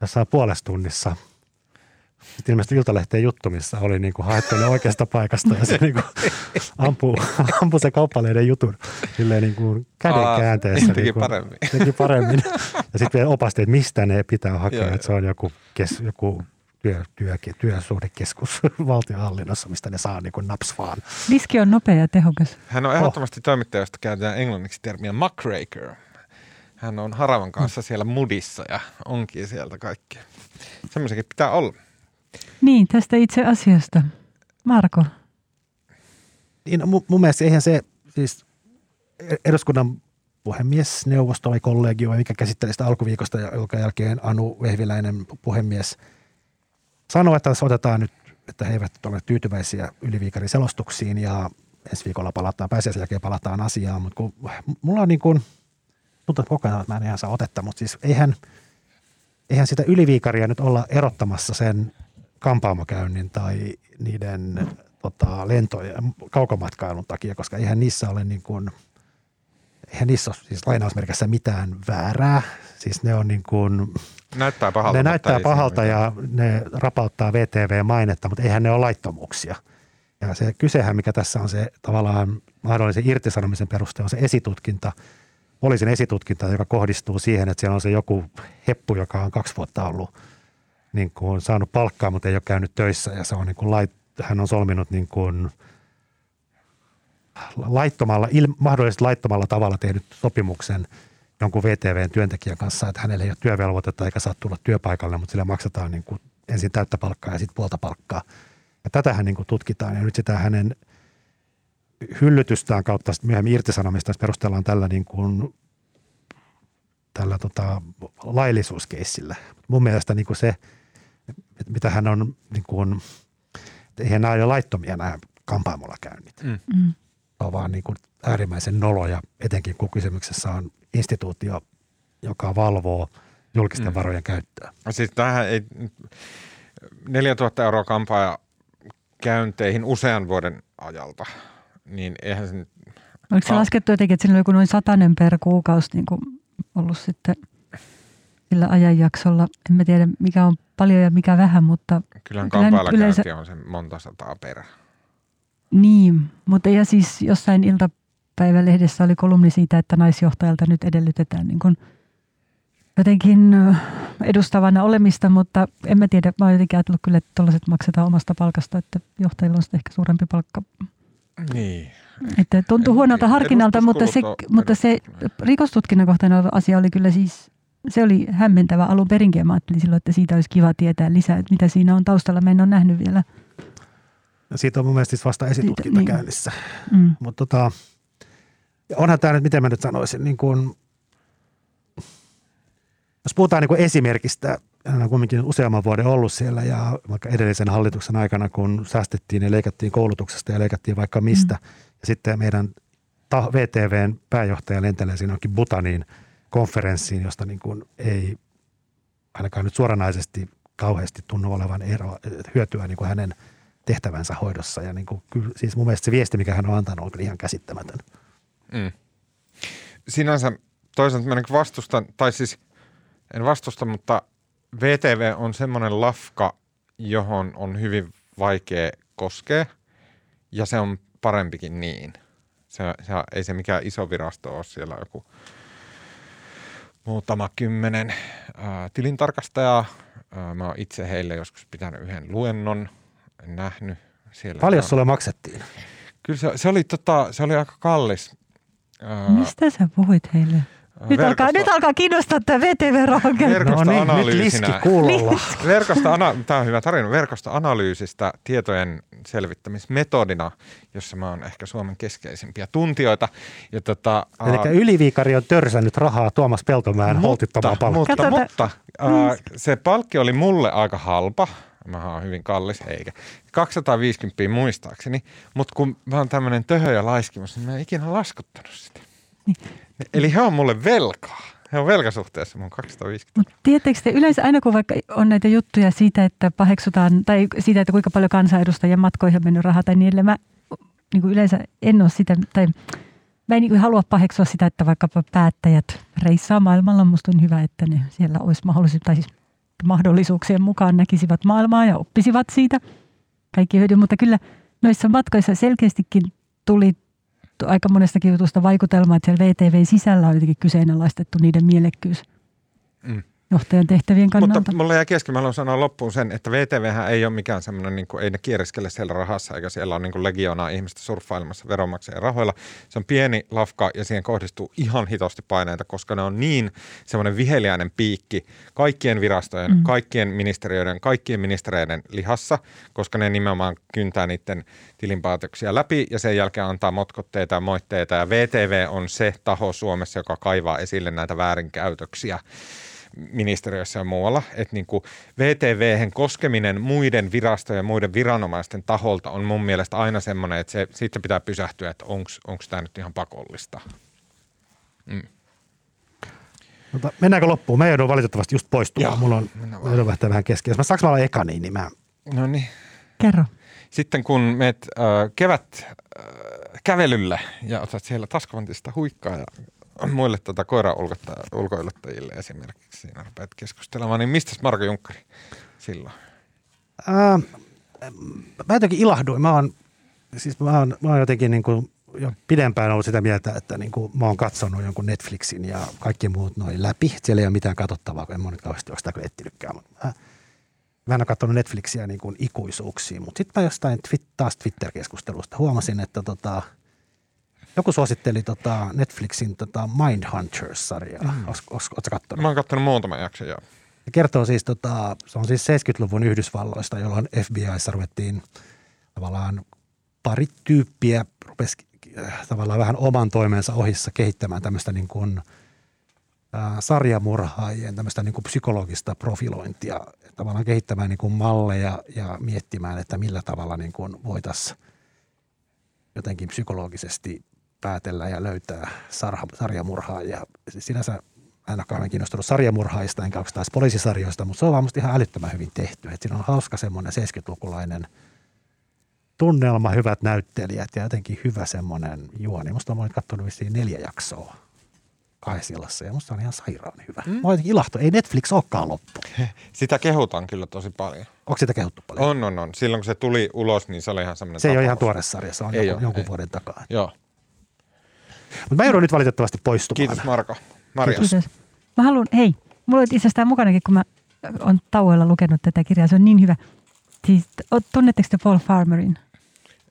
jossain puolessa tunnissa – sitten ilmeisesti Iltalehteen juttu, missä oli niin kuin haettu ne oikeasta paikasta ja se niin kuin ampuu, ampuu se kauppaleiden jutun silleen niin kuin käden käänteessä. Teki niin kuin, paremmin. Teki paremmin. Ja sitten vielä opasti, että mistä ne pitää hakea, Joo, että se on joku, kes, joku työ, työ, työsuhdekeskus valtionhallinnossa, mistä ne saa niin kuin naps vaan. Diski on nopea ja tehokas. Hän on ehdottomasti oh. toimittaja, josta käytetään englanniksi termiä muckraker. Hän on Haravan kanssa siellä mudissa ja onkin sieltä kaikkea. Semmoisenkin pitää olla. Niin, tästä itse asiasta. Marko. Niin, no, mun mielestä eihän se, siis eduskunnan puhemiesneuvosto vai kollegio, mikä käsitteli sitä alkuviikosta, jonka jälkeen Anu Vehviläinen puhemies sanoi, että tässä otetaan nyt, että he eivät ole tyytyväisiä yliviikarin selostuksiin ja ensi viikolla palataan, pääsiäisen jälkeen palataan asiaan, mutta kun mulla on niin kuin, tuntuu koko ajan, että mä en ihan saa otetta, mutta siis eihän, eihän sitä yliviikaria nyt olla erottamassa sen kampaamokäynnin tai niiden tota, lentojen kaukomatkailun takia, koska eihän niissä ole niin kuin, eihän niissä ole siis lainausmerkissä mitään väärää. Siis ne on niin kuin, Näyttää pahalta. ne näyttää pahalta ja ne rapauttaa VTV-mainetta, mutta eihän ne ole laittomuuksia. Ja se kysehän, mikä tässä on se tavallaan mahdollisen irtisanomisen peruste, on se esitutkinta, poliisin esitutkinta, joka kohdistuu siihen, että siellä on se joku heppu, joka on kaksi vuotta ollut niin kuin saanut palkkaa, mutta ei ole käynyt töissä ja se on niin kuin lait, hän on solminut niin kuin laittomalla, il, mahdollisesti laittomalla tavalla tehnyt sopimuksen jonkun VTVn työntekijän kanssa, että hänellä ei ole työvelvoitetta eikä saa tulla työpaikalle, mutta sille maksetaan niin kuin ensin täyttä palkkaa ja sitten puolta palkkaa. Ja tätähän niin kuin tutkitaan ja nyt sitä hänen hyllytystään kautta sitten myöhemmin irtisanomista perustellaan tällä, niin kuin, tällä tota, laillisuuskeissillä. Mun mielestä niin kuin se, mitä hän on, niin kuin, eihän nämä ole laittomia nämä kampaamolla käynnit. Mm. Mm. Se on vaan niin kuin äärimmäisen noloja, etenkin kun kysymyksessä on instituutio, joka valvoo julkisten Mm. varojen käyttöä. Siis tähän ei, 4000 euroa kampaaja käynteihin usean vuoden ajalta, niin eihän se nyt, Oliko se laskettu jotenkin, että siinä oli joku noin satanen per kuukausi niin kuin ollut sitten sillä ajanjaksolla. En mä tiedä, mikä on paljon ja mikä vähän, mutta kyllähän Kyllä kampailla yleensä- on se monta sataa per. niin. Mutta ja siis jossain iltapäivälehdessä oli kolumni siitä, että naisjohtajalta nyt edellytetään niin kuin jotenkin edustavana olemista, mutta en mä tiedä. Mä oon jotenkin ajatellut kyllä, että tuollaiset maksetaan omasta palkasta, että johtajilla on sitten ehkä suurempi palkka. Niin. Että tuntuu huonolta harkinnalta, mutta se, mutta se rikostutkinnan kohteena oleva asia oli kyllä siis, se oli hämmentävä alun perinkin. Mä ajattelin silloin, että siitä olisi kiva tietää lisää, että mitä siinä on taustalla. Mä en ole nähnyt vielä. Ja siitä on mun mielestä siis vasta esitutkinta niin. käynnissä. Mm. Mutta tota, onhan tämä nyt, miten mä nyt sanoisin, niin kuin, jos puhutaan niin esimerkistä, hän on kuitenkin useamman vuoden ollut siellä ja vaikka edellisen hallituksen aikana, kun säästettiin ja leikattiin koulutuksesta ja leikattiin vaikka mistä. Mm. Ja sitten meidän VTVn pääjohtaja lentelee siinä jonkin Butaniin konferenssiin, josta niin kuin ei ainakaan nyt suoranaisesti kauheasti tunnu olevan eroa, hyötyä niin kuin hänen tehtävänsä hoidossa. Ja niin kuin, siis mun mielestä se viesti, mikä hän on antanut, on kyllä ihan käsittämätön. Mm. Sinänsä toisaalta mä niin vastustan, tai siis en vastusta, mutta VTV on semmoinen lafka, johon on hyvin vaikea koskea, ja se on parempikin niin. Se, se, ei se mikään iso virasto ole siellä joku muutama kymmenen ää, tilintarkastajaa. Ää, mä oon itse heille joskus pitänyt yhden luennon, en nähnyt siellä. Paljon sulle maksettiin? Kyllä se, se, oli, tota, se oli aika kallis. Ää, Mistä sä puhuit heille? Nyt alkaa, nyt alkaa kiinnostaa tämä VTV-rahankäyttö. Verkosto- No niin, nyt analyysinä. liski kuulolla. Verkosto, ana, tämä on hyvä tarina, verkostoanalyysistä tietojen selvittämismetodina, jossa mä oon ehkä Suomen keskeisimpiä tuntijoita. Ja tota, Eli Yliviikari on törsännyt rahaa Tuomas Peltomäen holtittomaan palkkaan. mutta, Katsotaan. mutta ää, se palkki oli mulle aika halpa. Mä oon hyvin kallis, eikä. 250 muistaakseni, mutta kun mä oon tämmöinen töhö ja laiskimus, niin mä en ikinä laskuttanut sitä. Niin. Eli he on mulle velkaa. He on velkasuhteessa mun 250. Mutta tiedättekö te, yleensä aina kun vaikka on näitä juttuja siitä, että paheksutaan, tai siitä, että kuinka paljon kansanedustajien matkoihin on mennyt rahaa tai edelleen, mä niin kuin yleensä en ole sitä, tai mä en niin kuin halua paheksua sitä, että vaikkapa päättäjät reissaa maailmalla. Musta on hyvä, että ne siellä olisi mahdollisuus, tai siis mahdollisuuksien mukaan näkisivät maailmaa ja oppisivat siitä kaikki hyödy, mutta kyllä noissa matkoissa selkeästikin tuli aika monestakin jutusta vaikutelma, että siellä VTV sisällä on jotenkin kyseenalaistettu niiden mielekkyys Mm. Johtajan tehtävien kannalta. Mutta mulla jäi kesken, mä haluan sanoa loppuun sen, että VTV ei ole mikään semmoinen, niin kuin, ei ne kieriskele siellä rahassa, eikä siellä ole niin kuin legioonaa ihmistä surffailemassa veronmaksajien rahoilla. Se on pieni lafka ja siihen kohdistuu ihan hitosti paineita, koska ne on niin semmoinen viheliäinen piikki kaikkien virastojen. Mm. kaikkien ministeriöiden, kaikkien ministereiden lihassa, koska ne nimenomaan kyntää niiden tilinpäätöksiä läpi ja sen jälkeen antaa motkotteita ja moitteita. Ja VTV on se taho Suomessa, joka kaivaa esille näitä väärinkäytöksiä ministeriössä ja muualla, että niin kuin VTVhen koskeminen muiden virastojen ja muiden viranomaisten taholta on mun mielestä aina semmoinen, että se, siitä pitää pysähtyä, että onko tämä nyt ihan pakollista. Mutta mennäänkö loppuun? Mä joudun valitettavasti just poistumaan. Joo, Mulla on, mä joudun lähteä vähän kesken. Jos mä saanko mä olla eka niin, niin mä No niin. Kerro. Sitten kun meet äh, kevät äh, kävelylle ja otat siellä taskuvantista huikkaa ja muille tuota koira ulkoiluttajille esimerkiksi siinä rupeat keskustelemaan, niin mistä Marko Junkkari silloin? Ää, mä jotenkin ilahduin. Mä oon, siis mä oon, mä oon jotenkin niin kuin jo pidempään ollut sitä mieltä, että niin kuin mä oon katsonut jonkun Netflixin ja kaikki muut noin läpi. Siellä ei ole mitään katsottavaa, kun en mä nyt kauheasti ole sitä etsinytkään. Mä, mä en ole katsonut Netflixiä niin kuin ikuisuuksiin, mutta sitten mä jostain taas Twitter-keskustelusta huomasin, että tota, joku suositteli tota Netflixin tota Mindhunters-sarjaa. Mm. Oletko katsonut? Mä oon katsonut muutaman jakson, joo. Se kertoo siis, tota, se on siis 70-luvun Yhdysvalloista, jolloin FBIssa ruvettiin tavallaan pari tyyppiä rupesi äh, tavallaan vähän oman toimensa ohissa kehittämään tämmöistä niin kuin, äh, sarjamurhaajien tämmöistä niin kuin psykologista profilointia, tavallaan kehittämään niin kuin malleja ja miettimään, että millä tavalla niin kuin voitaisiin jotenkin psykologisesti päätellä ja löytää sarjamurhaajia. Sinänsä en ole kauhean kiinnostunut sarjamurhaista enkä taas poliisisarjoista, mutta se on vaan ihan älyttömän hyvin tehty. Et siinä on hauska semmoinen 70-lukulainen tunnelma, hyvät näyttelijät ja jotenkin hyvä semmoinen juoni. Musta on katsonut vissiin neljä jaksoa kahdessa ja musta on ihan sairaan hyvä. Mm. Mä jotenkin ilahtu. Ei Netflix olekaan loppu. Sitä kehutaan kyllä tosi paljon. Onko sitä kehuttu paljon? On, on, on. Silloin kun se tuli ulos, niin se oli ihan semmoinen Se ei ole ihan tuore sarja, se on ei jonkun, ole, jonkun vuoden takaa. Joo. Mutta mä joudun nyt valitettavasti poistumaan. Kiitos Marko. Kiitos. Mä haluan, hei, mulla on itse asiassa mukanakin, kun mä on tauoilla lukenut tätä kirjaa, se on niin hyvä. Siis, tunnetteko te Paul Farmerin?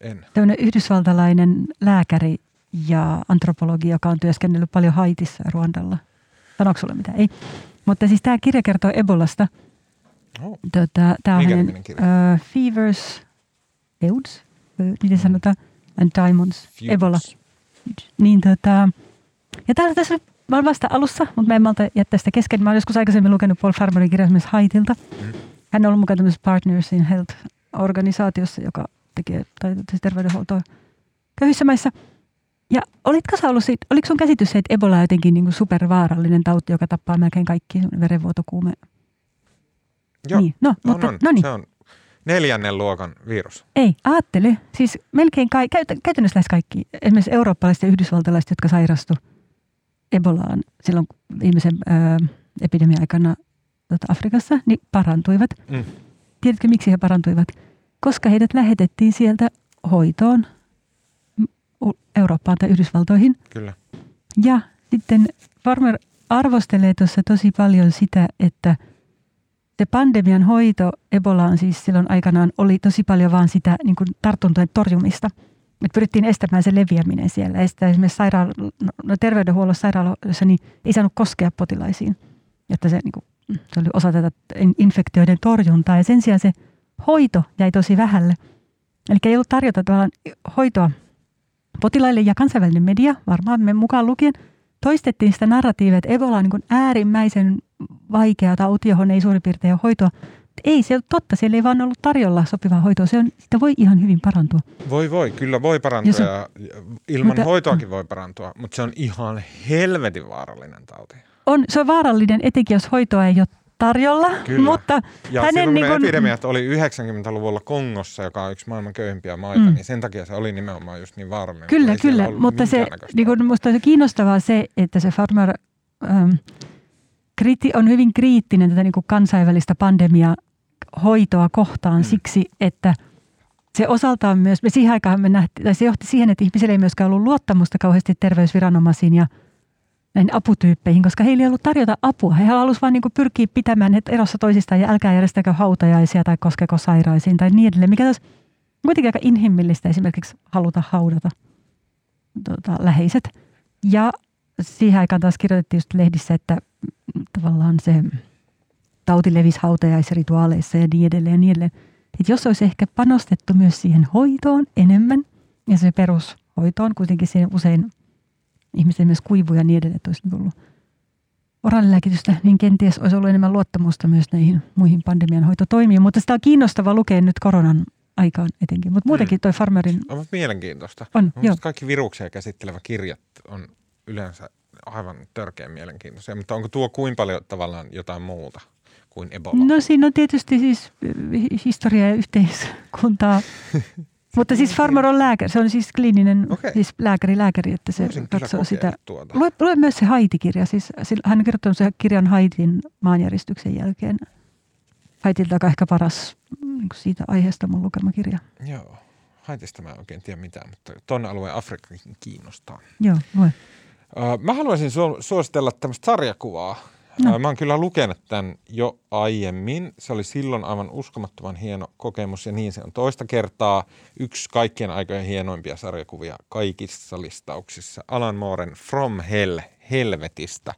En. Tämmöinen yhdysvaltalainen lääkäri ja antropologi, joka on työskennellyt paljon Haitissa ja Ruandalla. Sanoiko sulle mitä? Ei. Mutta siis tämä kirja kertoo Ebolasta. Oh. Tota, tämä on hänen uh, Fevers, Euds, miten sanotaan, and Diamonds, Feuds. Ebola. Niin tota, ja täällä tässä mä olen vasta alussa, mutta mä en malta jättää sitä kesken. Mä olen joskus aikaisemmin lukenut Paul Farmerin kirjan myös Haitilta. Mm. Hän on ollut mukana tämmöisessä Partners in Health-organisaatiossa, joka tekee terveydenhuoltoa köyhissä maissa. Ja olitko sä ollut siitä, oliko sun käsitys se, että Ebola on jotenkin niin supervaarallinen tauti, joka tappaa melkein kaikki, verenvuotokuume? Joo, niin. no, on, mutta, on. No niin. se on neljännen luokan virus. Ei, ajattele. Siis melkein kai, käytännössä lähes kaikki, esimerkiksi eurooppalaiset ja yhdysvaltalaiset, jotka sairastu Ebolaan silloin viimeisen ö, epidemian aikana tota Afrikassa, niin parantuivat. Mm. Tiedätkö, miksi he parantuivat? Koska heidät lähetettiin sieltä hoitoon Eurooppaan tai Yhdysvaltoihin. Kyllä. Ja sitten Farmer arvostelee tuossa tosi paljon sitä, että se pandemian hoito Ebolaan siis silloin aikanaan oli tosi paljon vaan sitä niin kuin tartuntojen torjumista. Me pyrittiin estämään se leviäminen siellä. Estää esimerkiksi sairaala, no, terveydenhuollossa sairaaloissa niin ei saanut koskea potilaisiin. Että se, niin kuin, se oli osa tätä infektioiden torjuntaa ja sen sijaan se hoito jäi tosi vähälle. Eli ei ollut tarjota hoitoa potilaille ja kansainvälinen media, varmaan me mukaan lukien, toistettiin sitä narratiivia, että Ebola on niin äärimmäisen vaikea tauti, johon ei suurin piirtein ole hoitoa. Ei se ole totta, siellä ei vaan ollut tarjolla sopivaa hoitoa. Se on, sitä voi ihan hyvin parantua. Voi voi, kyllä voi parantua on, ja ilman mutta, hoitoakin voi parantua, mutta se on ihan helvetin vaarallinen tauti. On, se on vaarallinen etenkin, jos hoitoa ei ole tarjolla. Kyllä. Mutta ja hänen niin kun... epidemiat oli 90-luvulla Kongossa, joka on yksi maailman köyhimpiä maita, mm. niin sen takia se oli nimenomaan just niin vaarallinen. Kyllä, kyllä, mutta se, niin kun, musta on kiinnostavaa se, että se Farmer ähm, kriti, on hyvin kriittinen tätä niin kuin kansainvälistä pandemia hoitoa kohtaan mm. siksi, että se osaltaan myös, me siihen aikaan me nähtiin, tai se johti siihen, että ihmisillä ei myöskään ollut luottamusta kauheasti terveysviranomaisiin ja näihin aputyyppeihin, koska heillä ei ollut tarjota apua. He halusivat vain niin pyrkiä pitämään heitä erossa toisistaan ja älkää järjestäkö hautajaisia tai koskeko sairaisiin tai niin edelleen, mikä olisi kuitenkin aika inhimillistä esimerkiksi haluta haudata tota, läheiset. Ja siihen aikaan taas kirjoitettiin just lehdissä, että tavallaan se tauti levisi hautajaisrituaaleissa ja niin edelleen ja niin edelleen. Että jos olisi ehkä panostettu myös siihen hoitoon enemmän ja se perushoitoon, kuitenkin siihen usein ihmisten myös kuivuja ja niin edelleen, että olisi niin ollut oraalilääkitystä, niin kenties olisi ollut enemmän luottamusta myös näihin muihin pandemian hoitotoimiin. Mutta sitä on kiinnostava lukea nyt koronan aikaan etenkin. Mutta muutenkin toi Farmerin... On mielenkiintoista. On, joo. Kaikki viruksia käsittelevä kirjat on yleensä aivan törkeän mielenkiintoisia. Mutta onko tuo kuin paljon tavallaan jotain muuta? kuin Ebola? No siinä on tietysti siis eh, historia ja yhteiskuntaa. Mutta siis Farmer on lääkäri, se on siis kliininen Okei. siis lääkäri, lääkäri, että se Voisin katsoo sitä. Tuota. Lue, lue myös se Haiti-kirja, siis hän on kirjoittanut sen kirjan Haitin maanjäristyksen jälkeen. Haitilta aika ehkä paras niin siitä aiheesta mun lukema kirja. Joo. Haitista mä en oikein tiedä mitään, mutta ton alueen Afrikkakin kiinnostaa. Joo, lue. Uh, mä haluaisin su- suositella tämmöistä sarjakuvaa. No. Uh, mä oon kyllä lukenut tämän jo aiemmin. Se oli silloin aivan uskomattoman hieno kokemus ja niin se on toista kertaa. Yksi kaikkien aikojen hienoimpia sarjakuvia kaikissa listauksissa. Alan Mooren From Hell, Helvetistä,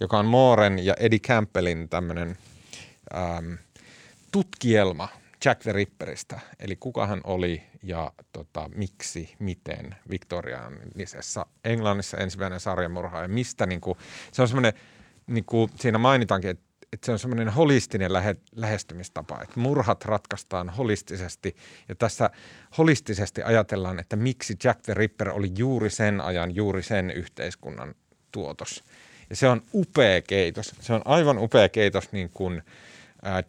joka on Mooren ja Eddie Campbellin tämmöinen ähm, tutkielma Jack the Ripperistä, eli kuka hän oli ja tota, miksi, miten viktoriaanisessa Englannissa ensimmäinen sarjamurha ja mistä niin kuin, se on semmoinen, niin kuin siinä mainitaankin, että että se on semmoinen holistinen lähe, lähestymistapa, että murhat ratkaistaan holistisesti ja tässä holistisesti ajatellaan, että miksi Jack the Ripper oli juuri sen ajan, juuri sen yhteiskunnan tuotos. Ja se on upea keitos. Se on aivan upea keitos niin kuin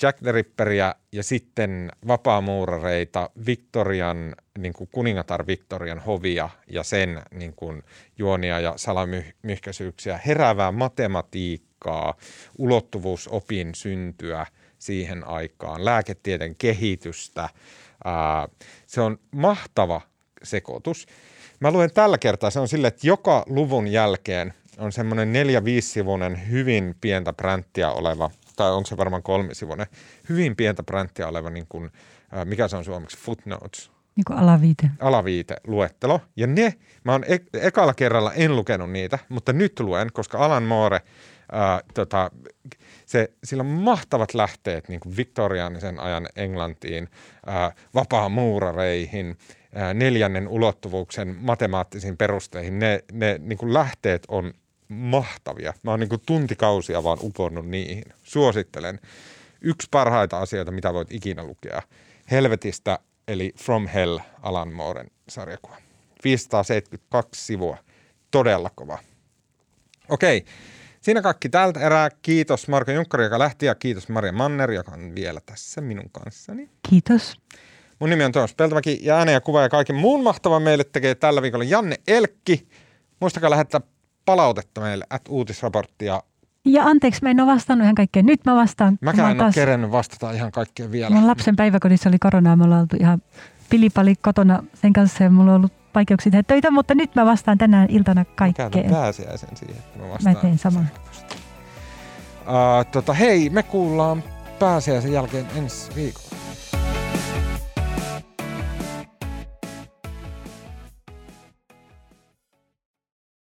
Jack the Ripperia ja sitten vapaamuurareita, Victorian, niin kuin kuningatar Victorian hovia ja sen niin kuin juonia ja salamyhkäisyyksiä, heräävää matematiikkaa, ulottuvuusopin syntyä siihen aikaan, lääketieteen kehitystä. Ää, se on mahtava sekoitus. Mä luen tällä kertaa, se on sille, että joka luvun jälkeen on semmoinen neljä sivuinen hyvin pientä pränttiä oleva, tai onko se varmaan kolmisivuinen, hyvin pientä pränttiä oleva, niin kuin, mikä se on suomeksi, footnotes, Niin kuin alaviite. alaviite luettelo. Ja ne, mä oon e- ekalla kerralla en lukenut niitä, mutta nyt luen, koska Alan Moore, ää, tota, se, sillä on mahtavat lähteet niin kuin viktoriaanisen ajan Englantiin, ää, vapaamuurareihin, ää, neljännen ulottuvuuksen matemaattisiin perusteihin. Ne, ne niin kuin lähteet on mahtavia. Mä oon niin kuin tuntikausia vaan uponnut niihin. Suosittelen. Yksi parhaita asioita, mitä voit ikinä lukea. Helvetistä, eli From Hell, Alan Mooren sarjakuva. 572 sivua. Todella kova. Okei. Siinä kaikki tältä erää. Kiitos Marko Junkkari, joka lähti, ja kiitos Maria Manner, joka on vielä tässä minun kanssani. Kiitos. Mun nimi on Tuomas Peltomäki, ja äänen ja kuva ja kaiken muun mahtavan meille tekee tällä viikolla Janne Elkki. Muistakaa lähettää palautetta meille, at uutisraporttia. Ja anteeksi, mä en ole vastannut ihan kaikkeen. Nyt mä vastaan. mä Mäkään oon en ole taas- kerennyt vastata ihan kaikkeen vielä. Mun lapsen päiväkodissa oli koronaa, me ollaan oltu ihan pilipali kotona sen kanssa ja mulla on ollut vaikeuksia tehdä töitä, mutta nyt mä vastaan tänään iltana Mä kaikkeen. pääsiäisen siihen, että mä vastaan. Mä teen saman. Uh, tota, hei, me kuullaan pääsiäisen jälkeen ensi viikolla.